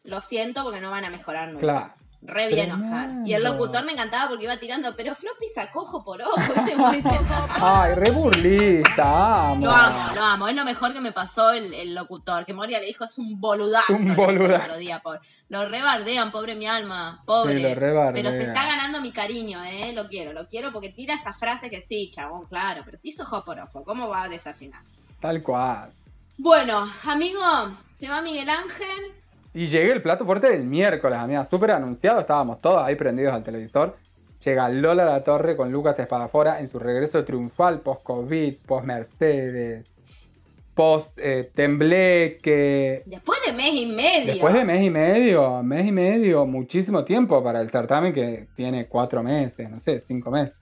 lo siento porque no van a mejorar nunca. Claro. Re bien, Oscar. Y el locutor me encantaba porque iba tirando, pero Floppy sacó ojo por ojo. Ay, re burlista, amo. lo amo, lo amo. Es lo mejor que me pasó el, el locutor. Que Moria le dijo, es un boludazo. Un boludazo. Lo rebardean, pobre mi alma. Pobre. Sí, lo pero se está ganando mi cariño, ¿eh? Lo quiero, lo quiero porque tira esa frase que sí, chabón, claro. Pero si hizo ojo por ojo, ¿cómo va a desafinar? Tal cual. Bueno, amigo, se va Miguel Ángel. Y llegué el plato fuerte del miércoles, amiga. Súper anunciado, estábamos todos ahí prendidos al televisor. Llega Lola La Torre con Lucas Espadafora en su regreso triunfal post-COVID, post-Mercedes, post-Tembleque. Después de mes y medio. Después de mes y medio, mes y medio, muchísimo tiempo para el certamen que tiene cuatro meses, no sé, cinco meses.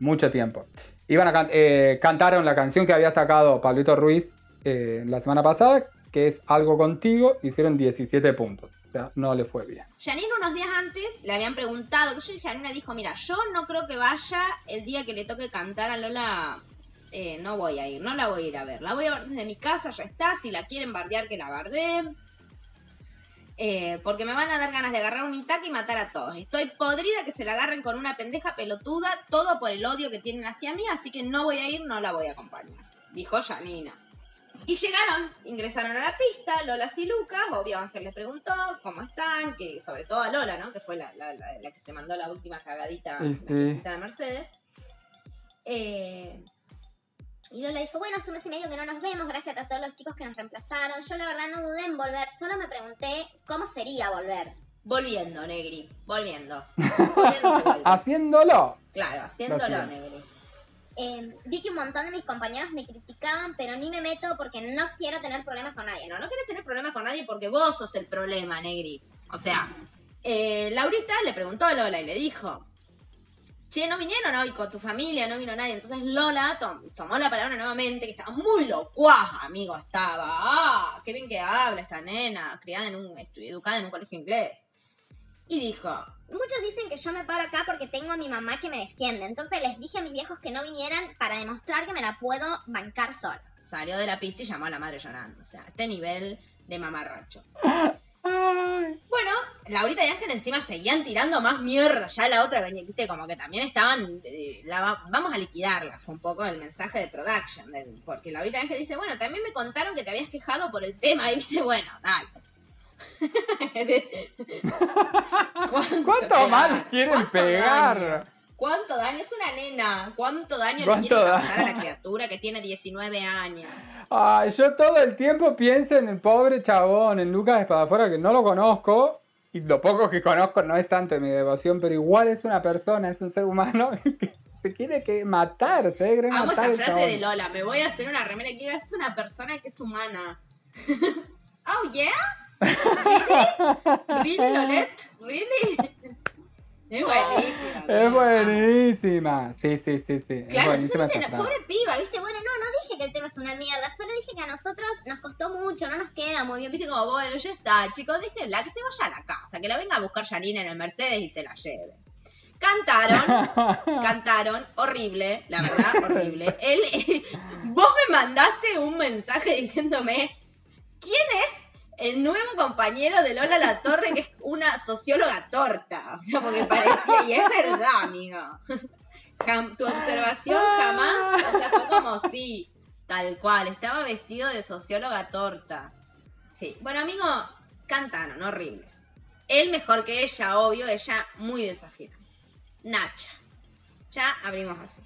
Mucho tiempo. Iban a can- eh, cantaron la canción que había sacado Pablito Ruiz eh, la semana pasada, que es Algo Contigo, hicieron 17 puntos. O sea, no le fue bien. Janine unos días antes le habían preguntado, que Janine dijo, mira, yo no creo que vaya el día que le toque cantar a Lola, eh, no voy a ir, no la voy a ir a ver, la voy a ver desde mi casa, ya está, si la quieren bardear, que la bardeen. Eh, porque me van a dar ganas de agarrar un itaque y matar a todos. Estoy podrida que se la agarren con una pendeja pelotuda, todo por el odio que tienen hacia mí, así que no voy a ir, no la voy a acompañar. Dijo Janina. Y llegaron, ingresaron a la pista, Lola y Lucas, obvio Ángel les preguntó cómo están, que sobre todo a Lola, ¿no? Que fue la, la- la- la que se mandó la última cagadita, la fiestita de Mercedes. Eh, y Lola dijo, bueno, hace un mes y medio que no nos vemos, gracias a todos los chicos que nos reemplazaron. Yo la verdad no dudé en volver, solo me pregunté cómo sería volver. Volviendo, Negri, volviendo. Volviendo. Haciéndolo. Claro, haciéndolo, Lo Negri. Eh, vi que un montón de mis compañeros me criticaban, pero ni me meto porque no quiero tener problemas con nadie. No, no querés tener problemas con nadie porque vos sos el problema, Negri. O sea, eh, Laurita le preguntó a Lola y le dijo, che, no vinieron hoy con tu familia, no vino nadie. Entonces Lola tom- tomó la palabra nuevamente, que estaba muy locuaz, amigo, estaba. Ah, qué bien que habla esta nena, criada en un, educada en un colegio inglés. Y dijo, Muchos dicen que yo me paro acá porque tengo a mi mamá que me defiende. Entonces les dije a mis viejos que no vinieran para demostrar que me la puedo bancar sola. salió de la pista y llamó a la madre llorando. O sea, este nivel de mamarracho. Bueno, Laurita y Ángel encima seguían tirando más mierda. Ya la otra venía, viste, como que también estaban. eh, la va- vamos a liquidarla. Fue un poco el mensaje de production. del- porque Laurita y Ángel dice: Bueno, también me contaron que te habías quejado por el tema. Y viste, bueno, dale. ¿Cuánto, ¿Cuánto mal quieren ¿Cuánto pegar? daño? ¿Cuánto daño? Es una nena. ¿Cuánto daño ¿Cuánto le quiere causar a la criatura que tiene 19 años? Ay, yo todo el tiempo pienso en el pobre chabón, en Lucas Espadafora, que no lo conozco. Y lo poco que conozco no es tanto de mi devoción, pero igual es una persona, es un ser humano que se quiere que matar, se quiere Amo matar esa frase de Lola. Me voy a hacer una remera que diga, es una persona que es humana. oh, yeah? ¿Really? ¿Really, Lolet? ¿Really? Es buenísima. Es buenísima. Sí, sí, sí, sí. es Claro, buenísima viste, frase. pobre piba, ¿viste? Bueno, no, no dije que el tema es una mierda, solo dije que a nosotros nos costó mucho, no nos queda muy bien. Viste como, bueno, ya está, chicos, déjenla, que se vaya a la casa, que la venga a buscar Janine en el Mercedes y se la lleve. Cantaron, cantaron, horrible, la verdad, horrible. Él, vos me mandaste un mensaje diciéndome, ¿quién es el nuevo compañero de Lola La Torre que es una socióloga torta? O sea, porque parecía, y es verdad, amiga. Jam- tu observación jamás, o sea, fue como, sí, tal cual, estaba vestido de socióloga torta. Sí, bueno, amigo, cantaron, horrible. Él mejor que ella, obvio, ella muy desafinada. Nacha. Ya abrimos así.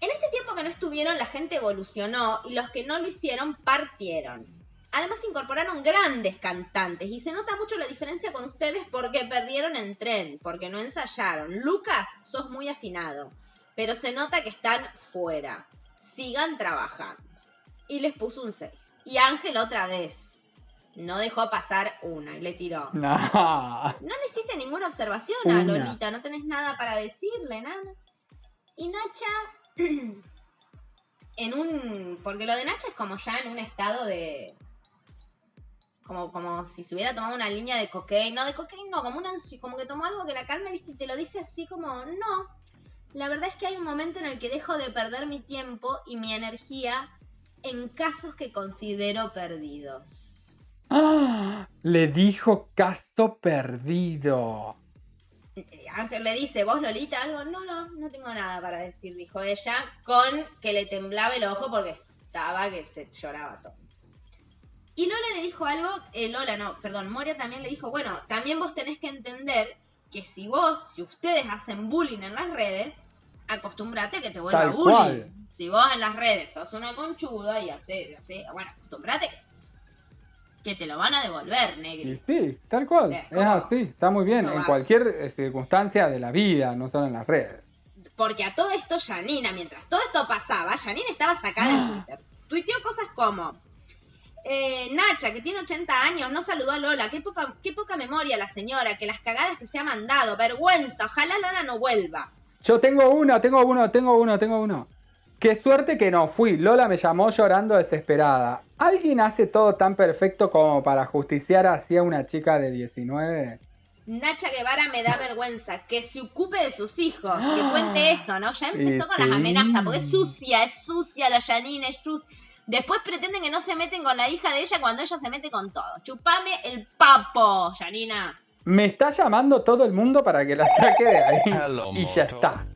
En este tiempo que no estuvieron, la gente evolucionó y los que no lo hicieron partieron. Además incorporaron grandes cantantes y se nota mucho la diferencia con ustedes porque perdieron en tren, porque no ensayaron. Lucas, sos muy afinado, pero se nota que están fuera. Sigan trabajando. Y les puso un 6. Y Ángel otra vez. No dejó pasar una y le tiró. No. No le hiciste ninguna observación a Una. Lolita, no tenés nada para decirle, nada. Y Nacha, en un. Porque lo de Nacha es como ya en un estado de. Como, como si se hubiera tomado una línea de cocaine. No, de cocaine no, como, ansi- como que tomó algo que la calme, viste, y te lo dice así como, no. La verdad es que hay un momento en el que dejo de perder mi tiempo y mi energía en casos que considero perdidos. ¡Ah! Le dijo caso perdido. Ángel le dice, ¿vos Lolita algo? No, no, no tengo nada para decir, dijo ella, con que le temblaba el ojo porque estaba que se lloraba todo. Y Lola le dijo algo, eh, Lola no, perdón, Moria también le dijo, bueno, también vos tenés que entender que si vos, si ustedes hacen bullying en las redes, acostúmbrate a que te vuelva Tal bullying. cual. Si vos en las redes sos una conchuda y haces, haces bueno, acostúmbrate que, que te lo van a devolver, Y negri. sí, tal cual. O sea, es así, está muy bien. ¿Cómo En cualquier eh, circunstancia de la vida, no solo en las redes. Porque a todo esto, Janina, mientras todo esto pasaba, Janina estaba sacada en Twitter. Tuiteó cosas como: eh, Nacha, que tiene 80 años, no saludó a Lola. Qué poca, qué poca memoria la señora, que las cagadas que se ha mandado. Vergüenza, ojalá Lola no vuelva. Yo tengo uno, tengo uno, tengo uno, tengo uno. Qué suerte que no fui. Lola me llamó llorando desesperada. ¿Alguien hace todo tan perfecto como para justiciar así a una chica de 19? Nacha Guevara me da vergüenza. Que se ocupe de sus hijos. Que cuente eso, ¿no? Ya empezó con las amenazas. Porque es sucia, es sucia la Janina, es sucia. Después pretenden que no se meten con la hija de ella cuando ella se mete con todo. Chupame el papo, Janina. Me está llamando todo el mundo para que la saque de ahí. Y ya está.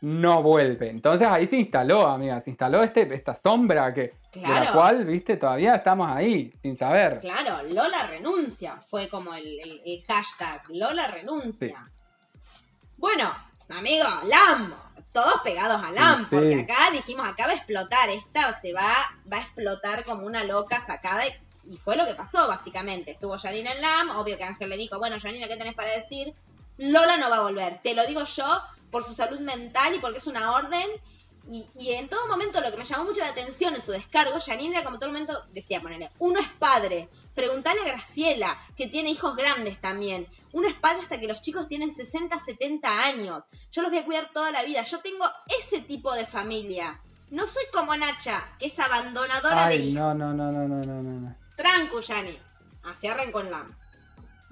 No vuelve. Entonces ahí se instaló, amiga. Se instaló este, esta sombra que, de la cual, viste, todavía estamos ahí, sin saber. Claro, Lola renuncia. Fue como el, el- el hashtag. Lola renuncia. Bueno, amigo, LAM. Todos pegados a LAM. Sí. Porque acá dijimos, acá va a explotar. Esta se va, va a explotar como una loca sacada. Y, fue lo que pasó, básicamente. Estuvo Janina en LAM. Obvio que Ángel le dijo, bueno, Janina, ¿qué tenés para decir? Lola no va a volver. Te lo digo yo por su salud mental y porque es una orden. Y, y en todo momento lo que me llamó mucho la atención en su descargo, Janine era como todo momento decía, ponele, uno es padre, preguntale a Graciela, que tiene hijos grandes también, uno es padre hasta que los chicos tienen 60, 70 años, yo los voy a cuidar toda la vida, yo tengo ese tipo de familia, no soy como Nacha, que es abandonadora de hijos. no, no, no, no, no, no, no. Tranco, Yani. Así arrancó en LAM.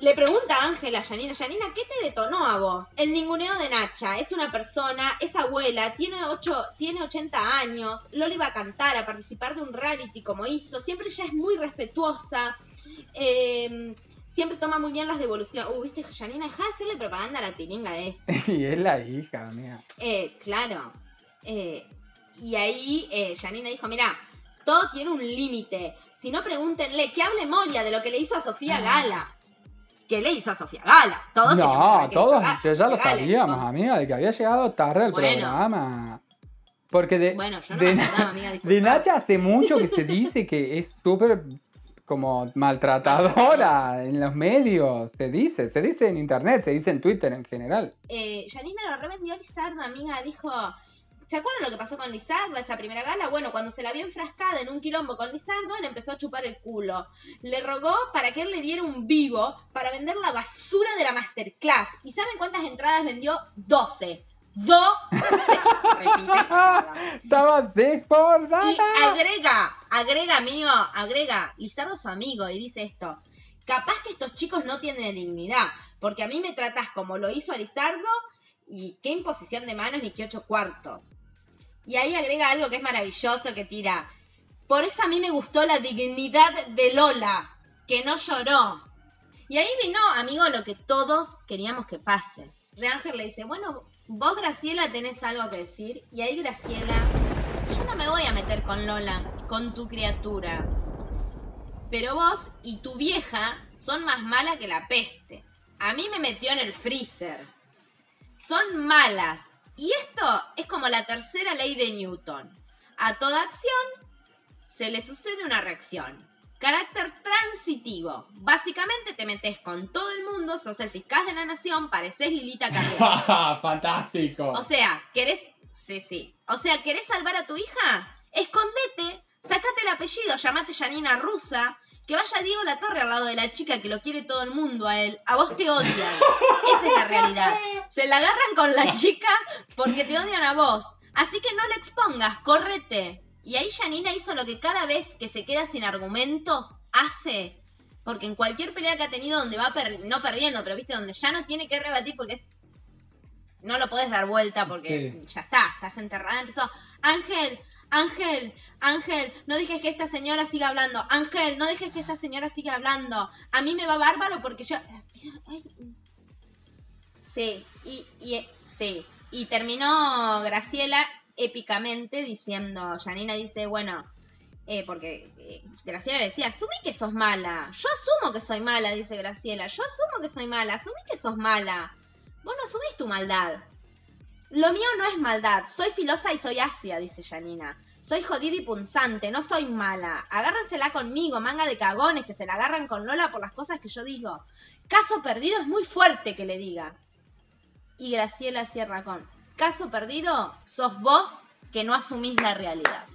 Le pregunta a Ángela a Yanina, Yanina, ¿qué te detonó a vos? El ninguneo de Nacha. Es una persona, es abuela, tiene, ocho, tiene 80 años, Loli va a cantar, a participar de un reality como hizo. Siempre ella es muy respetuosa. eh, siempre toma muy bien las devoluciones. Uh, viste, Yanina, deja de hacerle propaganda a la tiringa de esto. Y es la hija, amiga. Eh, claro. Eh, y ahí eh, Janina dijo, mira, todo tiene un límite. Si no, pregúntenle, que hable Moria de lo que le hizo a Sofía Gala. ¿Qué le hizo a Sofía Gala? Todos No, todos, ya, lo Gala. sabíamos, amiga, de que había llegado tarde al Bueno. programa. Porque de, Bueno, yo no de, me acordaba, amiga, de. Nacha hace mucho que se dice que es súper como maltratadora en los medios. Se dice, se dice en internet, se dice en Twitter en general. Eh, Janina lo revendió a Lizardo, amiga, dijo... ¿Se acuerdan lo que pasó con Lizardo, esa primera gala? Bueno, cuando se la vio enfrascada en un quilombo con Lizardo, le empezó a chupar el culo. Le rogó para que él le diera un vivo para vender la basura de la masterclass. ¿Y saben cuántas entradas vendió? 12. 12. Repite. Estaba desbordada. Y agrega, agrega, amigo, agrega, Lizardo es su amigo y dice esto. Capaz que estos chicos no tienen dignidad, porque a mí me tratás como lo hizo a Lizardo y qué imposición de manos ni qué ocho cuartos. Y ahí agrega algo que es maravilloso que tira. Por eso a mí me gustó la dignidad de Lola, que no lloró. Y ahí vino, amigo, lo que todos queríamos que pase. De Ángel le dice, bueno, vos Graciela tenés algo que decir. Y ahí Graciela, yo no me voy a meter con Lola, con tu criatura. Pero vos y tu vieja son más mala que la peste. A mí me metió en el freezer. Son malas. Y esto es como la tercera ley de Newton. A toda acción se le sucede una reacción. Carácter transitivo. Básicamente te metes con todo el mundo, sos el fiscal de la nación, pareces Lilita Carrera. Fantástico. O sea, ¿querés? Sí, sí. O sea, ¿querés salvar a tu hija? Escondete, sacate el apellido, llamate Janina Rusa, que vaya Diego La Torre al lado de la chica que lo quiere todo el mundo a él. A vos te odian. Esa es la realidad. Se la agarran con la chica porque te odian a vos. Así que no la expongas, córrete. Y ahí Janina hizo lo que cada vez que se queda sin argumentos hace. Porque en cualquier pelea que ha tenido donde va per- no perdiendo, pero viste, donde ya no tiene que rebatir porque es no lo podés dar vuelta porque Sí. ya está, estás enterrada. Empezó, Ángel, Ángel, Ángel, no dejes que esta señora siga hablando. Ángel, no dejes que esta señora siga hablando. A mí me va bárbaro porque yo... Sí, y, y sí. Y terminó Graciela épicamente diciendo, Janina dice, bueno, eh, porque eh, Graciela le decía, asumí que sos mala. Yo asumo que soy mala, dice Graciela. Yo asumo que soy mala, asumí que sos mala. Vos no asumís tu maldad. Lo mío no es maldad, soy filosa y soy ácida, dice Janina. Soy jodida y punzante, no soy mala. Agárrensela conmigo, manga de cagones que se la agarran con Lola por las cosas que yo digo. Caso perdido es muy fuerte que le diga. Y Graciela cierra con, caso perdido, sos vos que no asumís la realidad.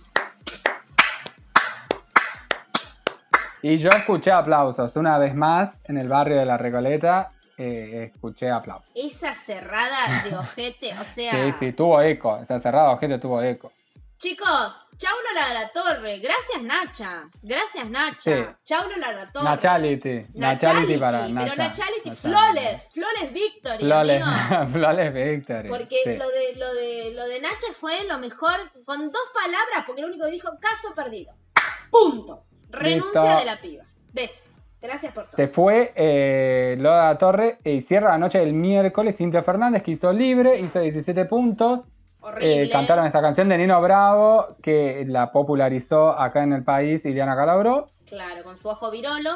Y yo escuché aplausos. Una vez más, en el barrio de La Recoleta, eh, escuché aplausos. Esa cerrada de ojete, o sea... Sí, sí, tuvo eco. Está cerrado, gente, tuvo eco. Chicos, chau Lola de la Torre. Gracias Nacha. Gracias Nacha. Sí. Chau Lola de la Torre. Nachality. Nachality para Pero Nacha. Nachality, Flores, Flores Victory, Flores, amigo. Flores Victory. Porque sí. lo de lo de lo de Nacha fue lo mejor con dos palabras, porque lo único que dijo caso perdido. Punto. Renuncia Listo. de la piba. ¿Ves? Gracias por todo. Se fue eh, Lola Torre y cierra la noche del miércoles. Cintia Fernández, que hizo libre, hizo 17 puntos. Horrible. Eh, cantaron esta canción de Nino Bravo, que la popularizó acá en el país Iliana Calabró. Claro, con su ojo virolo.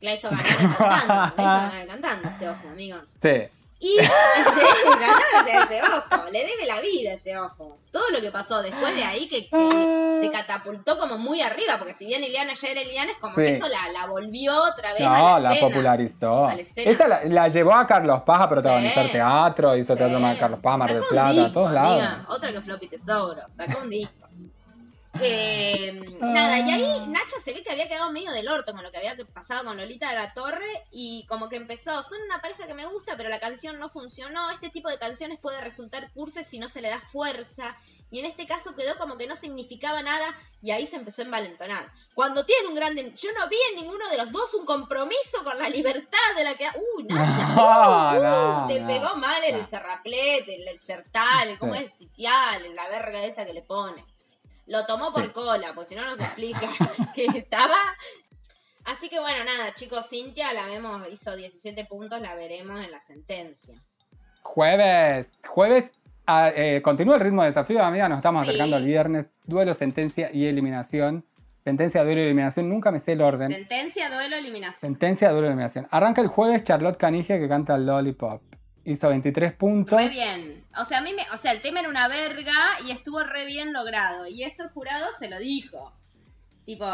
La hizo ganar cantando. La hizo ganar cantando ese ojo, amigo. Sí. Y ganó ese ojo, le debe la vida ese ojo. Todo lo que pasó después de ahí que, que se catapultó como muy arriba, porque si bien Iliana ya era Iliana, es como Sí. que eso la, la volvió otra vez a No, la, la escena. popularizó. A la. Esa la, la llevó a Carlos Paz a protagonizar Sí. teatro, hizo Sí. teatro más de Carlos Paz, Mar del Plata, disco, a todos lados. amiga. Otra que Floppy Tesoro, sacó un disco. Eh, nada, y ahí Nacha se ve que había quedado medio del orto con lo que había pasado con Lolita de la Torre y como que empezó, son una pareja que me gusta, pero la canción no funcionó, este tipo de canciones puede resultar curses si no se le da fuerza y en este caso quedó como que no significaba nada y ahí se empezó a envalentonar. Cuando tiene un grande, yo no vi en ninguno de los dos un compromiso con la libertad de la que... ¡Uy, Nacha! No, uh, uh, no, te no, pegó mal el no. serraplet, el, el sertal, el, ¿cómo es? El sitial, la verga esa que le pone. Lo tomó por Sí. cola, pues si no nos explica que estaba. Así que bueno, nada, chicos, Cintia la vemos, hizo 17 puntos, la veremos en la sentencia. Jueves, jueves, ah, eh, continúa el ritmo de desafío, amiga, nos estamos Sí. acercando al viernes. Duelo, sentencia y eliminación. Sentencia, duelo y eliminación, nunca me sé el orden. Sentencia, duelo, eliminación. Sentencia, duelo y eliminación. Arranca el jueves Charlotte Canigia que canta Lollipop. Hizo 23 puntos. Re bien. O sea, a mí me, o sea, el tema era una verga y estuvo re bien logrado. Y eso el jurado se lo dijo. Tipo,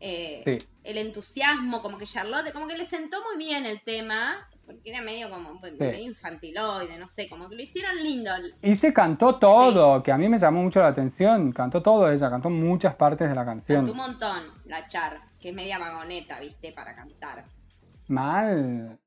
eh, Sí. el entusiasmo, como que Charlotte, como que le sentó muy bien el tema, Porque era medio como, pues, Sí. medio infantiloide, no sé, como que lo hicieron lindo. Y se cantó todo, que a mí me llamó mucho la atención. Cantó todo ella, cantó muchas partes de la Cantó canción. un montón, la Char, que es media vagoneta, viste, para cantar. Mal.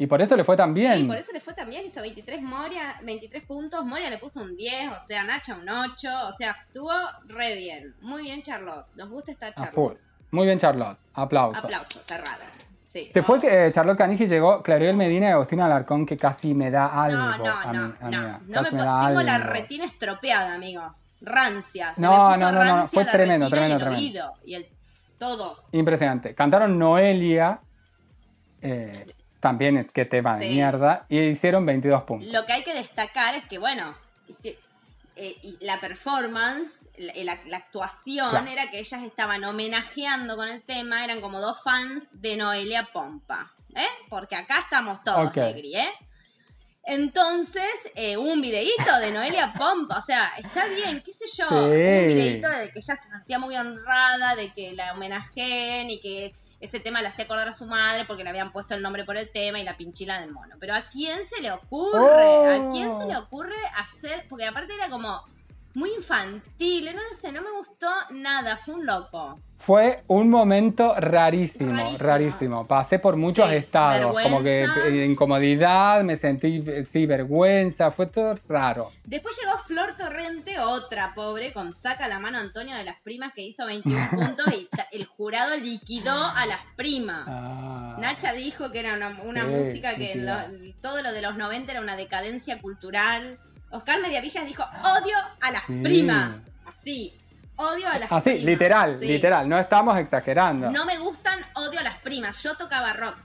Y por eso le fue tan bien. Sí, por eso le fue también, hizo 23 Moria, 23 puntos, Moria le puso un 10, o sea, Nacha un 8, o sea, estuvo re bien. Muy bien Charlotte, nos gusta esta Charlotte. Muy bien, Charlotte. Aplausos. Aplauso, cerrado. Sí. Fue Oh. que eh, Charlotte Canigi llegó Clariel Medina y Agustina Alarcón, que casi me da algo. No, no, a no, no. no Casi me me po- da tengo la retina estropeada, amigo. Rancia. Se No, me puso no, no, no, rancia fue la tremendo, retina y el tremendo, oído y el todo. Impresionante. Cantaron Noelia, eh, también es que tema de Sí. mierda, y hicieron 22 puntos. Lo que hay que destacar es que, bueno, eh, y la performance, la, la- la actuación Claro. era que ellas estaban homenajeando con el tema, eran como dos fans de Noelia Pompa, ¿eh? Porque acá estamos todos, Ok. Negri, ¿eh? Entonces, eh, un videíto de Noelia Pompa, o sea, está bien, qué sé yo, Sí. un videíto de que ella se sentía muy honrada, de que la homenajeen y que ese tema le hacía acordar a su madre porque le habían puesto el nombre por el tema y la pinchila del mono. Pero ¿a quién se le ocurre? ¿A quién se le Oh. ocurre hacer? Porque aparte era como muy infantil, no lo sé, no me gustó nada, fue un loco. Fue un momento rarísimo, Rarísimo. rarísimo. Pasé por muchos Sí, estados, como que eh, incomodidad, me sentí, eh, sí, vergüenza, fue todo raro. Después llegó Flor Torrente, otra pobre, con saca la mano Antonio de las primas que hizo 21 puntos y el jurado liquidó a las primas. Ah. Nacha dijo que era una, una Sí, música que lo- todo lo de los 90 era una decadencia cultural. Oscar Mediavillas dijo, odio a las Sí. primas. Así, odio a las Así, primas. literal, Sí. literal, no estamos exagerando. No me gustan, odio a las primas. Yo tocaba rock.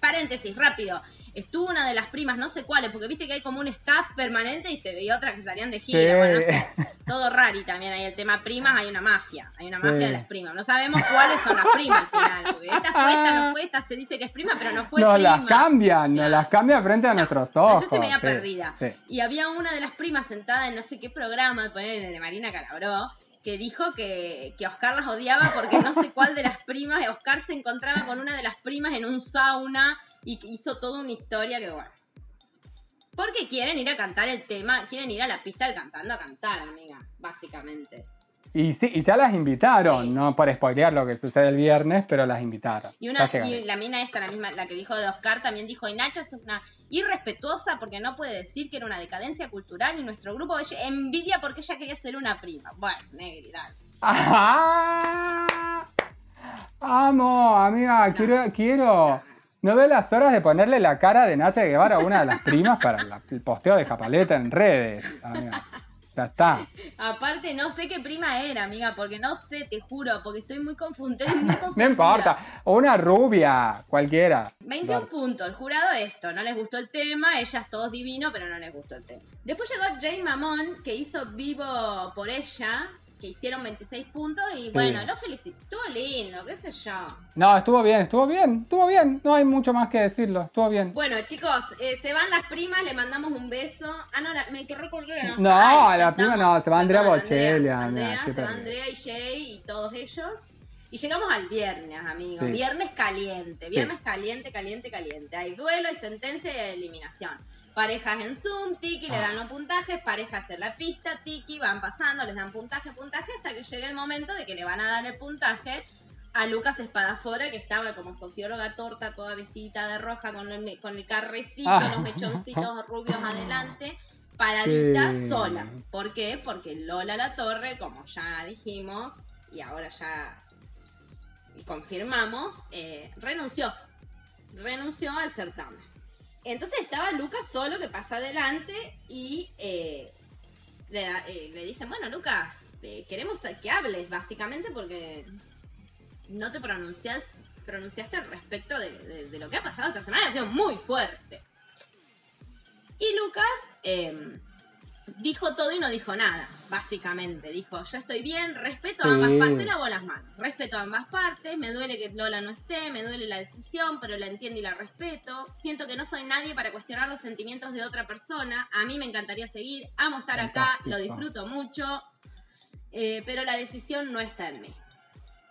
Paréntesis, rápido. Estuvo una de las primas, no sé cuáles, porque viste que hay como un staff permanente y se veía otras que salían de gira. Sí. Bueno, no sé. Todo rari también ahí el tema primas, hay una mafia. Hay una mafia Sí. de las primas. No sabemos cuáles son las primas al final. Porque esta fue, esta no fue, esta se dice que es prima, pero no fue nos prima. las cambian, nos las cambian frente a No, nuestros entonces ojos. yo estoy media sí, perdida. Y había una de las primas sentada en no sé qué programa, poner el de Marina Calabró, que dijo que, que Oscar las odiaba porque no sé cuál de las primas, Oscar se encontraba con una de las primas en un sauna y hizo toda una historia que bueno. Porque quieren ir a cantar el tema, quieren ir a la pista del cantando a cantar, amiga, básicamente. Y sí, y ya las invitaron, Sí. no por spoilear lo que sucede el viernes, pero las invitaron. Y, una, y la mina esta, la misma, la que dijo de Oscar, también dijo, y Nacha es una irrespetuosa porque no puede decir que era una decadencia cultural y nuestro grupo ella envidia porque ella quería ser una prima. Bueno, negri, dale. ¡Ah! Amo, amiga, No. quiero, quiero. No ve las horas de ponerle la cara de Nacha Guevara a una de las primas para la- el posteo de Japaleta en redes, amiga. Ya está. Aparte, no sé qué prima era, amiga, porque no sé, te juro, porque estoy muy confundida. muy No importa. Una rubia, cualquiera. 21 puntos, el jurado esto, no les gustó el tema, ellas todos divino, pero no les gustó el tema. Después llegó Jay Mamón, que hizo Vivo por ella, que hicieron 26 puntos y bueno, lo felicito, estuvo lindo, qué sé yo. No, estuvo bien, estuvo bien, estuvo bien. No hay mucho más que decirlo, estuvo bien. Bueno, chicos, eh, se van las primas, le mandamos un beso. Ah, no, la- me recolgué. No, Ay, la prima estamos. no, se va Andrea Bocelli, Andrea, Andrea, se va. Andrea y Jay y todos ellos. Y llegamos al viernes, amigos. Sí. Viernes caliente, viernes caliente, caliente, caliente. Hay duelo, hay sentencia y hay eliminación. Parejas en Zoom, Tiki le dan los puntajes, parejas en la pista, Tiki van pasando, les dan puntaje, puntaje, hasta que llegue el momento de que le van a dar el puntaje a Lucas Espadafora, que estaba como socióloga torta, toda vestida de roja, con el, con el carrecito, Ah. los mechoncitos rubios adelante, paradita Sí. sola. ¿Por qué? Porque Lola La Torre, como ya dijimos, y ahora ya confirmamos, eh, renunció. Renunció al certamen. Entonces estaba Lucas solo que pasa adelante y eh, le, eh, dicen, bueno, Lucas, eh, queremos que hables, básicamente, porque no te pronuncias, pronunciaste respecto de, de- lo que ha pasado esta semana, ha sido muy fuerte. Y Lucas eh, dijo todo y no dijo nada, básicamente. Dijo, yo estoy bien, respeto a ambas Sí. partes, se lavó las manos. Respeto a ambas partes, me duele que Lola no esté, me duele la decisión, pero la entiendo y la respeto. Siento que no soy nadie para cuestionar los sentimientos de otra persona. A mí me encantaría seguir, amo estar acá, lo disfruto mucho, eh, pero la decisión no está en mí.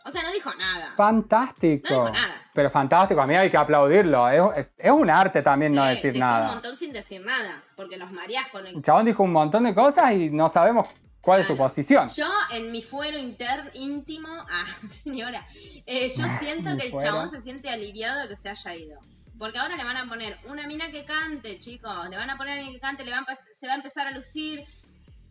O sea, no dijo nada. Fantástico. No dijo nada. Pero fantástico, a mí hay que aplaudirlo. Es, es- es un arte también no decir decís nada. un montón sin decir nada, porque los mareás con el El chabón dijo un montón de cosas y no sabemos cuál es su posición. Yo, en mi fuero inter íntimo, ah, señora, eh, yo siento que el fuero. chabón se siente aliviado de que se haya ido. Porque ahora le van a poner una mina que cante, chicos. Le van a poner a alguien que cante, le va a empe- se va a empezar a lucir.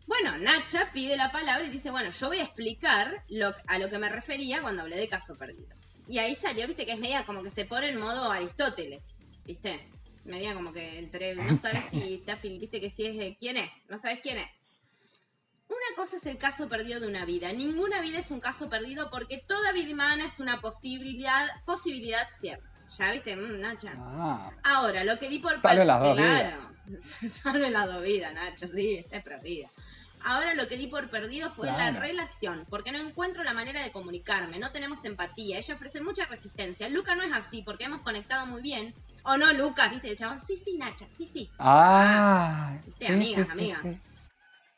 Bueno, Nacha pide la palabra y dice, bueno, yo voy a explicar lo, a lo que me refería cuando hablé de caso perdido. Y ahí salió, viste, que es media como que se pone en modo Aristóteles, viste. Media como que entre, no sabes si está, viste que si es, de- ¿quién es? No sabes quién es. Una cosa es el caso perdido de una vida. Ninguna vida es un caso perdido porque toda vida humana es una posibilidad, posibilidad cierta. ¿Ya viste? Mm, Nacha. Ah, Ahora, lo que di por Salve las dos claro. Salve las dos vidas, Nacho, sí, es perdida. Ahora lo que di por perdido fue la relación, porque no encuentro la manera de comunicarme, no tenemos empatía, ella ofrece mucha resistencia. Luca no es así, porque hemos conectado muy bien. O no, Luca, viste, el chabón, sí, sí, Nacha, sí, sí. ah. Viste, amiga, sí, amiga. sí.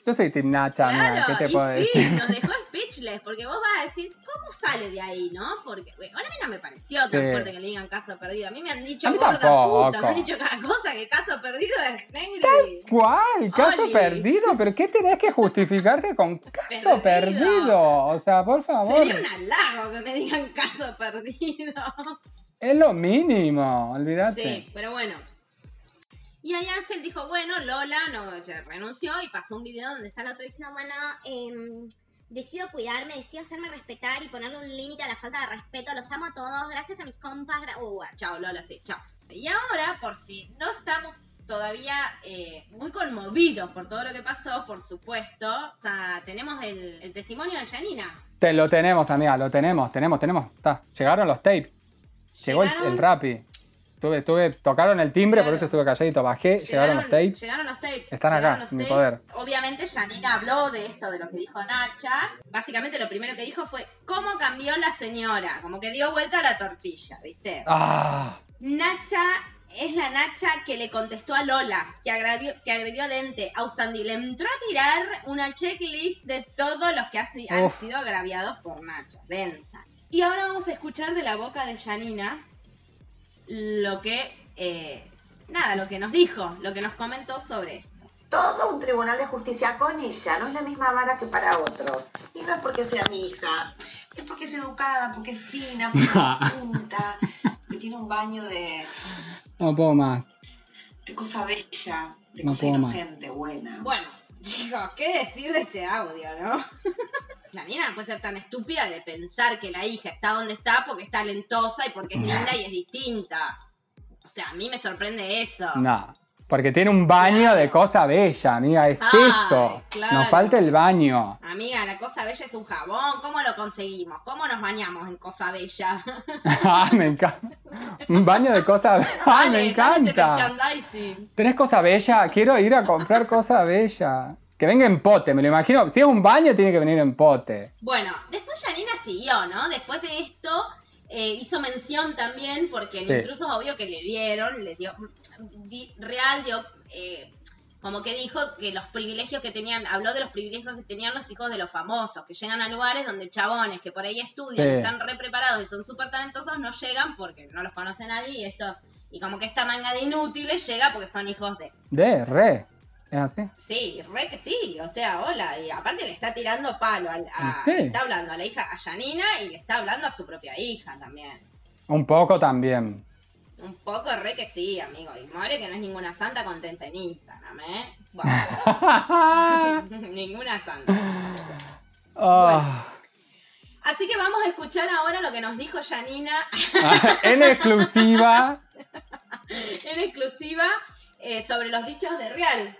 Yo soy Team Nacha, Claro, ¿qué te puedo sí, decir? nos dejó speechless, porque vos vas a decir, ¿cómo sale de ahí, no? Porque, bueno, a mí no me pareció tan Sí. fuerte que le digan caso perdido. A mí me han dicho gorda tampoco. puta, me han dicho cada cosa que caso perdido es negri. ¿Cuál? ¿Caso Olis. perdido? ¿Pero qué tenés que justificarte con caso Perdido. perdido? O sea, por favor, Sería un halago que me digan caso perdido. es lo mínimo, olvídate. Sí, pero bueno. Y ahí Ángel dijo, bueno, Lola no ya renunció y pasó un video donde está la otra diciendo, No, bueno, em, decido cuidarme, decido hacerme respetar y ponerle un límite a la falta de respeto. Los amo a todos, gracias a mis compas. Uh, bueno. Chao, Lola, sí, chao. Y ahora, por si no estamos todavía eh, muy conmovidos por todo lo que pasó, por supuesto, o sea, tenemos el, el testimonio de Janina. Te lo tenemos, amiga, lo tenemos, tenemos, tenemos. Está. Llegaron los tapes, llegó el, el rapi. Tuve, tuve, tocaron el timbre, por eso estuve calladito, bajé, llegaron, los tapes. Llegaron los tapes. Están llegaron acá, los en mi poder. Obviamente Janina habló de esto, de lo que dijo Nacha. Básicamente lo primero que dijo fue cómo cambió la señora. Como que dio vuelta a la tortilla, ¿viste? Ah, Nacha es la Nacha que le contestó a Lola, que agredió, que agredió a Dente. Ausandi le entró a tirar una checklist de todos los que ha han Uf. sido agraviados por Nacha. Densa. Y ahora vamos a escuchar de la boca de Janina lo que, eh, nada, lo que nos dijo, lo que nos comentó sobre esto. todo un tribunal de justicia con ella, no es la misma vara que para otros. Y no es porque sea mi hija, es porque es educada, porque es fina, porque es pinta, que tiene un baño de, no puedo más. de cosa bella, de No cosa más. inocente, buena. Bueno, chicos, ¿qué decir de este audio, no? Janina no puede ser tan estúpida de pensar que la hija está donde está porque es talentosa y porque es linda y es distinta. O sea, a mí me sorprende eso. No, porque tiene un baño Claro. de cosa bella, amiga, es Ay, esto. claro. Nos falta el baño. Amiga, la cosa bella es un jabón. ¿Cómo lo conseguimos? ¿Cómo nos bañamos en cosa bella? ah, me encanta. Un baño de cosa bella. Ah, me ese encanta. ¿Tenés cosa bella? Quiero ir a comprar cosa bella. Que venga en pote, me lo imagino. Si es un baño, tiene que venir en pote. Bueno, después Janina siguió, ¿no? Después de esto, eh, hizo mención también, porque en Sí. Intrusos obvio que le dieron, le dio, di- real dio, eh, como que dijo que los privilegios que tenían, habló de los privilegios que tenían los hijos de los famosos, que llegan a lugares donde chabones que por ahí estudian, Sí. están re preparados y son súper talentosos, no llegan porque no los conoce nadie y esto, y como que esta manga de inútiles llega porque son hijos de... De, re. Es así. Sí, re que sí, o sea, hola, y aparte le está tirando palo, al- a, Sí. le está hablando a la hija, a Janina, y le está hablando a su propia hija también. Un poco también. Un poco re que sí, amigo, y More que no es ninguna santa contenta en Instagram, ¿eh? Bueno, ninguna santa. Ah. Así que vamos a escuchar ahora lo que nos dijo Janina en exclusiva. en exclusiva eh, sobre los dichos de Real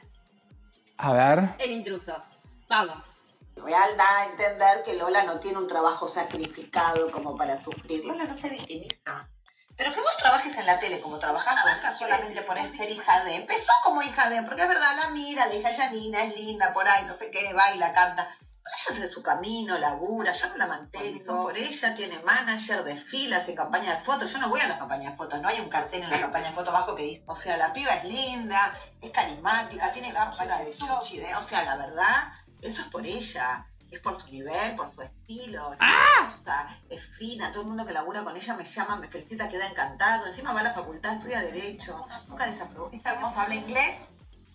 A ver. en Intrusos. Vamos. Real da a entender que Lola no tiene un trabajo sacrificado como para sufrir. Lola no se victimiza. Pero que vos trabajes en la tele como trabajás nunca solamente por ser hija de. Empezó como hija de, porque es verdad, la mira, la hija Janina es linda por ahí, no sé qué, baila, canta. Ella hace su camino, labura, yo no la mantengo. Por ella tiene manager, desfila, hace campaña de fotos. Yo no voy a las campañas de fotos, no hay un cartel en la campaña de fotos abajo que dice, o sea, la piba es linda, es carismática, tiene cámara de chochi, de, o sea, la verdad, eso es por ella. es por su nivel, por su estilo, es ¡Ah! hermosa, es fina, todo el mundo que labura con ella me llama, me felicita, queda encantado, encima va a la facultad, estudia Derecho, nunca desaprobó. Esta hermosa habla inglés,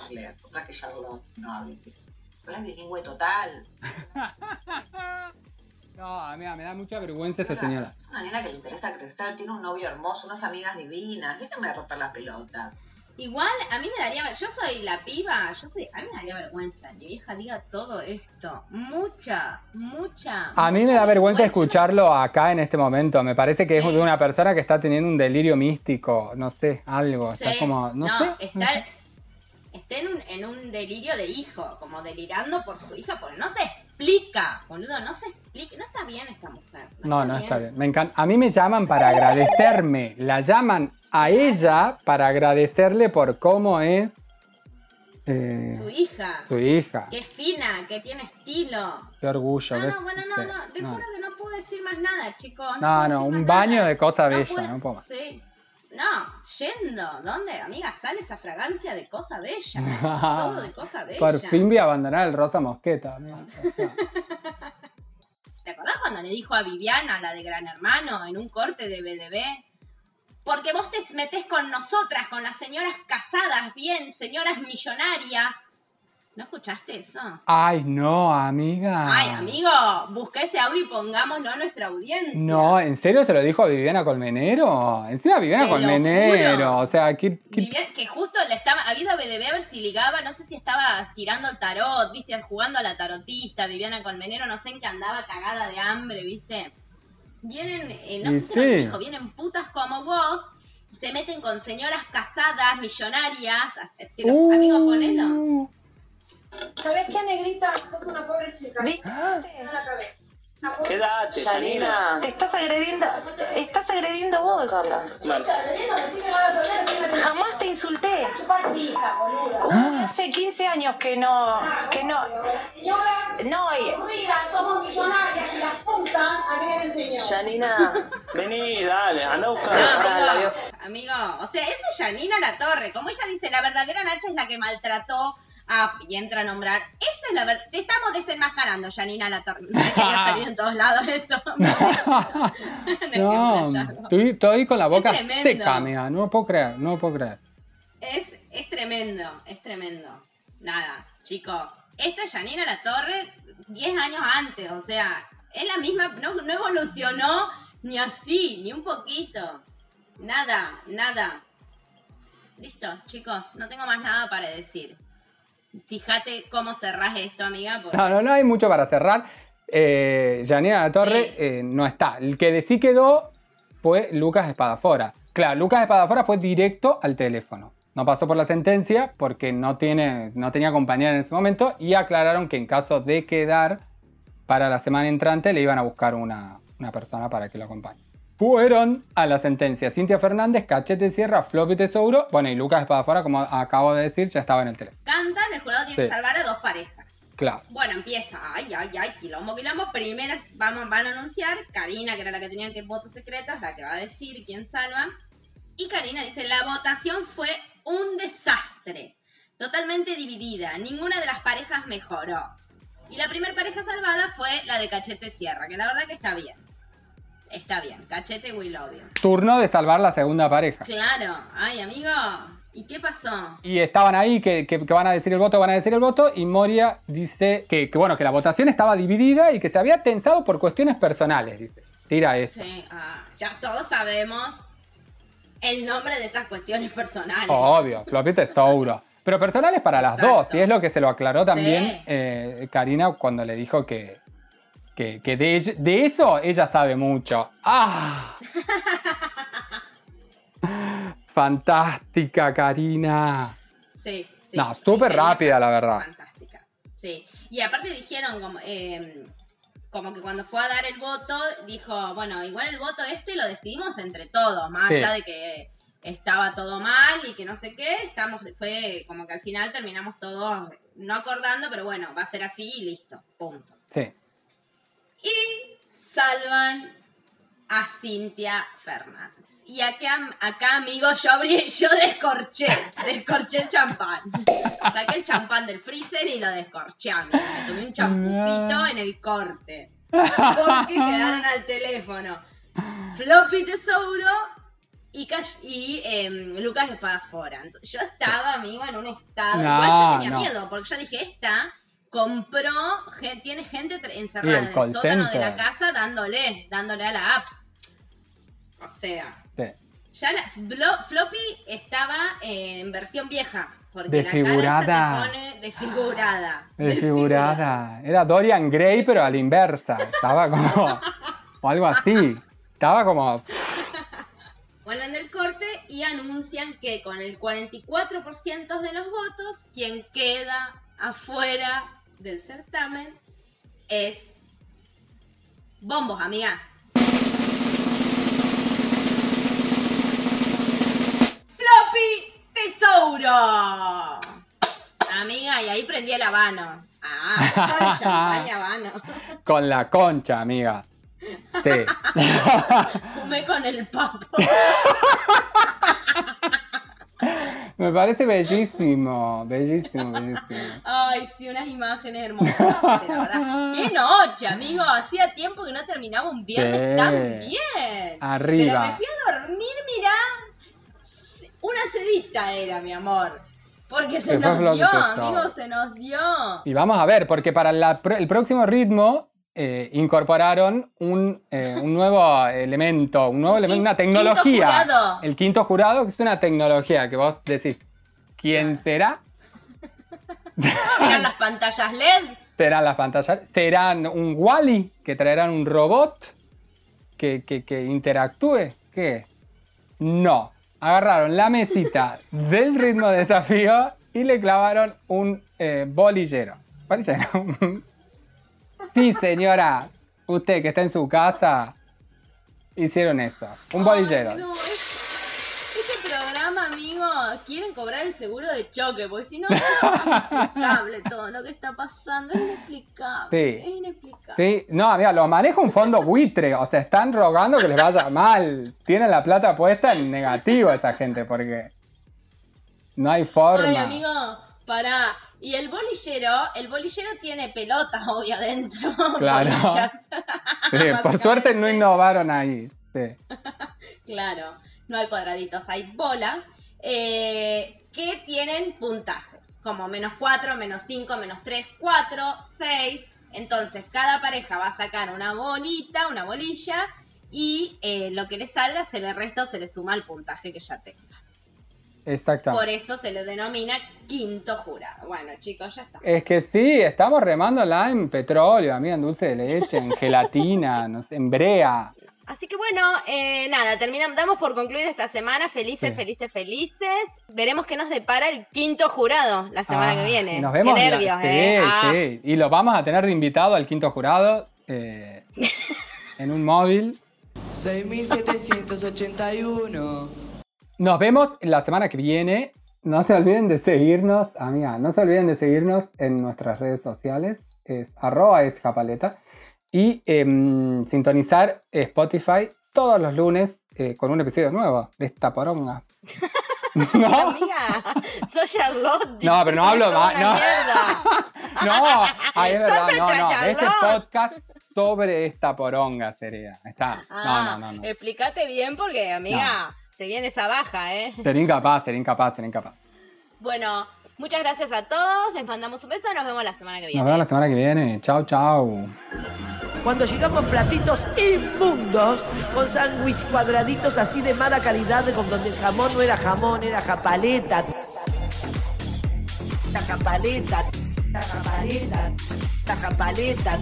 inglés, otra que ya habló, no habla inglés. Habla bilingüe total. Amiga, me da mucha vergüenza esta señora. Es una nena que le interesa crecer, tiene un novio hermoso, unas amigas divinas, déjame romper la pelota. Igual, a mí me daría. Yo soy la piba, yo soy. A mí me daría vergüenza. Mi vieja diga todo esto. Mucha, mucha. A mí me da vergüenza escucharlo acá en este momento. Me parece que Sí. es de una persona que está teniendo un delirio místico, no sé, algo. Sí. Está como, no, sé. está, está en, un, en un delirio de hijo, como delirando por su hija, porque no se explica, boludo, no se explica. No está bien esta mujer. No, no está bien. Me encanta. A mí me llaman para agradecerme. La llaman a ella para agradecerle por cómo es eh, Su hija, su hija. es fina, que tiene estilo. Qué orgullo. No, qué- no, bueno, no, no, les no. juro que no puedo decir más nada, chicos. No, no, un baño de cosa No bella, puedo- no puedo más. Sí. No, yendo. ¿Dónde? Amiga, sale esa fragancia de cosa bella. Todo de cosa bella. Por fin voy a abandonar el Rosa Mosqueta. amigo. O sea, ¿Te acordás cuando le dijo a Viviana, la de Gran Hermano, en un corte de BDB? Porque vos te metés con nosotras, con las señoras casadas, bien, señoras millonarias. ¿No escuchaste eso? Ay, no, amiga. Ay, amigo, busca ese audio y pongámoslo a nuestra audiencia. No, ¿en serio se lo dijo a Viviana Colmenero? Encima Viviana Te Colmenero. O sea, ¿qué, qué- Vivian- que justo le estaba, ha ido a BDB a ver si ligaba, no sé si estaba tirando el tarot, viste, jugando a la tarotista, Viviana Colmenero, no sé en qué andaba cagada de hambre, viste. Vienen, eh, no Y sé si lo dijo, vienen putas como vos, y se meten con señoras casadas, millonarias, Uh. amigo, ponelo. ¿Sabes qué, negrita? Sos una pobre chica. ¿Viste? Quédate, Janina. Te estás agrediendo, estás agrediendo vos. Vale. Jamás te insulté. Uy, hace 15 años que no, que no, no, somos millonarias y las putas a mí me enseñó. Janina. Vení, dale, anda a buscar. Amigo, o sea, esa es Janina La Torre, como ella dice, la verdadera Nacha es la que maltrató a, y entra a nombrar, esta es la verdad, te estamos desenmascarando, Janina La Torre, no es que haya salido en todos lados esto, no, estoy, estoy con la boca seca, amiga. No lo puedo creer, no lo puedo creer. Es, es tremendo, es tremendo. Nada, chicos. Esta es Janina La Torre 10 años antes, o sea, es la misma, no, no evolucionó ni así, ni un poquito. Nada, nada. Listo, chicos, no tengo más nada para decir. Fíjate cómo cerrás esto, amiga, porque No, no, no hay mucho para cerrar. Eh, Janina La Torre Sí. eh, no está. El que de sí quedó fue Lucas Espadafora. Claro, Lucas Espadafora fue directo al teléfono. No pasó por la sentencia porque no, tiene, no tenía compañera en ese momento y aclararon que en caso de quedar para la semana entrante le iban a buscar una, una persona para que lo acompañe. Fueron a la sentencia Cintia Fernández, Cachete Sierra, Floppy Tesouro, bueno y Lucas Espadafora, como acabo de decir, ya estaba en el teléfono. cantan, el jurado tiene Sí. que salvar a dos parejas. Claro. Bueno, empieza. Ay, ay, ay, quilombo, quilombo. Primeras vamos, van a anunciar. Karina, que era la que tenía que votos secretas, la que va a decir quién salva. Y Karina dice, la votación fue un desastre. Totalmente dividida. Ninguna de las parejas mejoró. Y la primera pareja salvada fue la de Cachete Sierra, que la verdad que está bien. Está bien. Cachete, we love you. Turno de salvar la segunda pareja. Claro. Ay, amigo. ¿Y qué pasó? Y estaban ahí que, que- que van a decir el voto, van a decir el voto, y Moria dice que, que, bueno, que la votación estaba dividida y que se había tensado por cuestiones personales, dice. Tira eso. Sí, ah, ya todos sabemos el nombre de esas cuestiones personales. Obvio, Floppy Tesouro. Pero personales para las Exacto. dos, y es lo que se lo aclaró también Sí. eh, Karina cuando le dijo que, que, que de, eso ella sabe mucho. ¡Ah! Fantástica, Karina. Sí, sí. No, súper rápida, la verdad. Fantástica. Sí. Y aparte dijeron como, eh, como que cuando fue a dar el voto, dijo, bueno, igual el voto este lo decidimos entre todos, más Sí. allá de que estaba todo mal y que no sé qué, estamos, fue como que al final terminamos todos no acordando, pero bueno, va a ser así y listo, punto. Sí. Y salvan a Cintia Fernández. Y acá, acá amigo, yo abrí, yo descorché, descorché el champán. Saqué el champán del freezer y lo descorché, amigo. Me tomé un champucito en el corte. Porque quedaron al teléfono. Floppy Tesouro y, Cash- y em, Lucas Espadafora. Yo estaba, amigo, en un estado. No, Igual yo tenía no. miedo, porque yo dije, esta compró, tiene gente encerrada en el sótano de la casa dándole, dándole a la app. O sea, Sí. ya la Floppy estaba en versión vieja. Porque la cara Desfigurada. te pone desfigurada. Desfigurada. Era Dorian Gray, pero a la inversa. Estaba como. o algo así. Estaba como. Bueno, en el corte y anuncian que con el 44% de los votos, quien queda afuera del certamen es Bombos, amiga. Floppy Tesouro. Amiga, y ahí prendí el habano. Ah, con champaña habano. Con la concha, amiga. Sí. Fumé con el papo. Me parece bellísimo. Bellísimo, bellísimo. Ay, sí, unas imágenes hermosas. La verdad. Qué noche, amigo. Hacía tiempo que no terminaba un viernes Sí. tan bien. Arriba. Pero me fui a dormir, mirá. Una sedita era, mi amor. Porque se nos dio, amigo, se nos dio. Y vamos a ver, porque para la el próximo ritmo eh, incorporaron un, eh, un nuevo elemento, un nuevo elemento, una tecnología. quinto jurado. El quinto jurado, que es una tecnología que vos decís, ¿quién será? Eran las pantallas LED. Serán las pantallas, serán un Wally, que traerán un robot que, que- que interactúe. ¿Qué es? No. Agarraron la mesita del ritmo de desafío y le clavaron un eh, bolillero. ¿Bolillero? Sí, señora. Usted que está en su casa, hicieron eso. Un bolillero. Ay, no, es- este programa, amigo, quieren cobrar el seguro de choque, porque si no, es inexplicable todo lo que está pasando. Es inexplicable. Sí. Es inexplicable. Sí, no, mira, lo maneja un fondo buitre, o sea, están rogando que les vaya mal. Tienen la plata puesta en negativo esa gente, porque no hay forma. Ay, amigo, pará. Y el bolillero, el bolillero tiene pelotas, obvio, adentro. Claro. Sí, por suerte no innovaron ahí. Sí. Claro, no hay cuadraditos, hay bolas eh, que tienen puntajes, como menos 4, menos 5, menos 3, 4, 6. Entonces, cada pareja va a sacar una bolita, una bolilla, y eh, lo que le salga se le resta o se le suma al puntaje que ya tenga. Exactamente. Por eso se le denomina quinto jurado. Bueno, chicos, ya está. Es que sí, estamos remándola en petróleo, amiga, en dulce de leche, en gelatina, no sé, en brea. Así que bueno, eh, nada, terminamos, damos por concluida esta semana. Felices, Sí. felices, felices. Veremos qué nos depara el quinto jurado la semana Ah, que viene. y Nos vemos. Qué la- nervios, sí, eh. Ah, sí. Y lo vamos a tener de invitado al quinto jurado eh, en un móvil. 6781. Nos vemos la semana que viene. No se olviden de seguirnos, amiga, no se olviden de seguirnos en nuestras redes sociales. Es arroba es japaleta. Y em, sintonizar Spotify todos los lunes eh, con un episodio nuevo de esta poronga. Pero amiga, soy Charlotte. No, pero no hablo más. No. No, es verdad, no, no. Este podcast sobre esta poronga sería. Está. Ah, No, no, no, no. Explícate bien porque, amiga, se viene esa baja, ¿eh? Sería incapaz, sería incapaz, sería incapaz. Bueno, muchas gracias a todos. Les mandamos un beso. Nos vemos la semana que viene. Nos vemos la semana que viene. Chau, chau. Cuando llegamos platitos inmundos, con sándwich cuadraditos así de mala calidad, con donde el jamón no era jamón, era japaleta. La japaleta, la japaleta, la japaleta.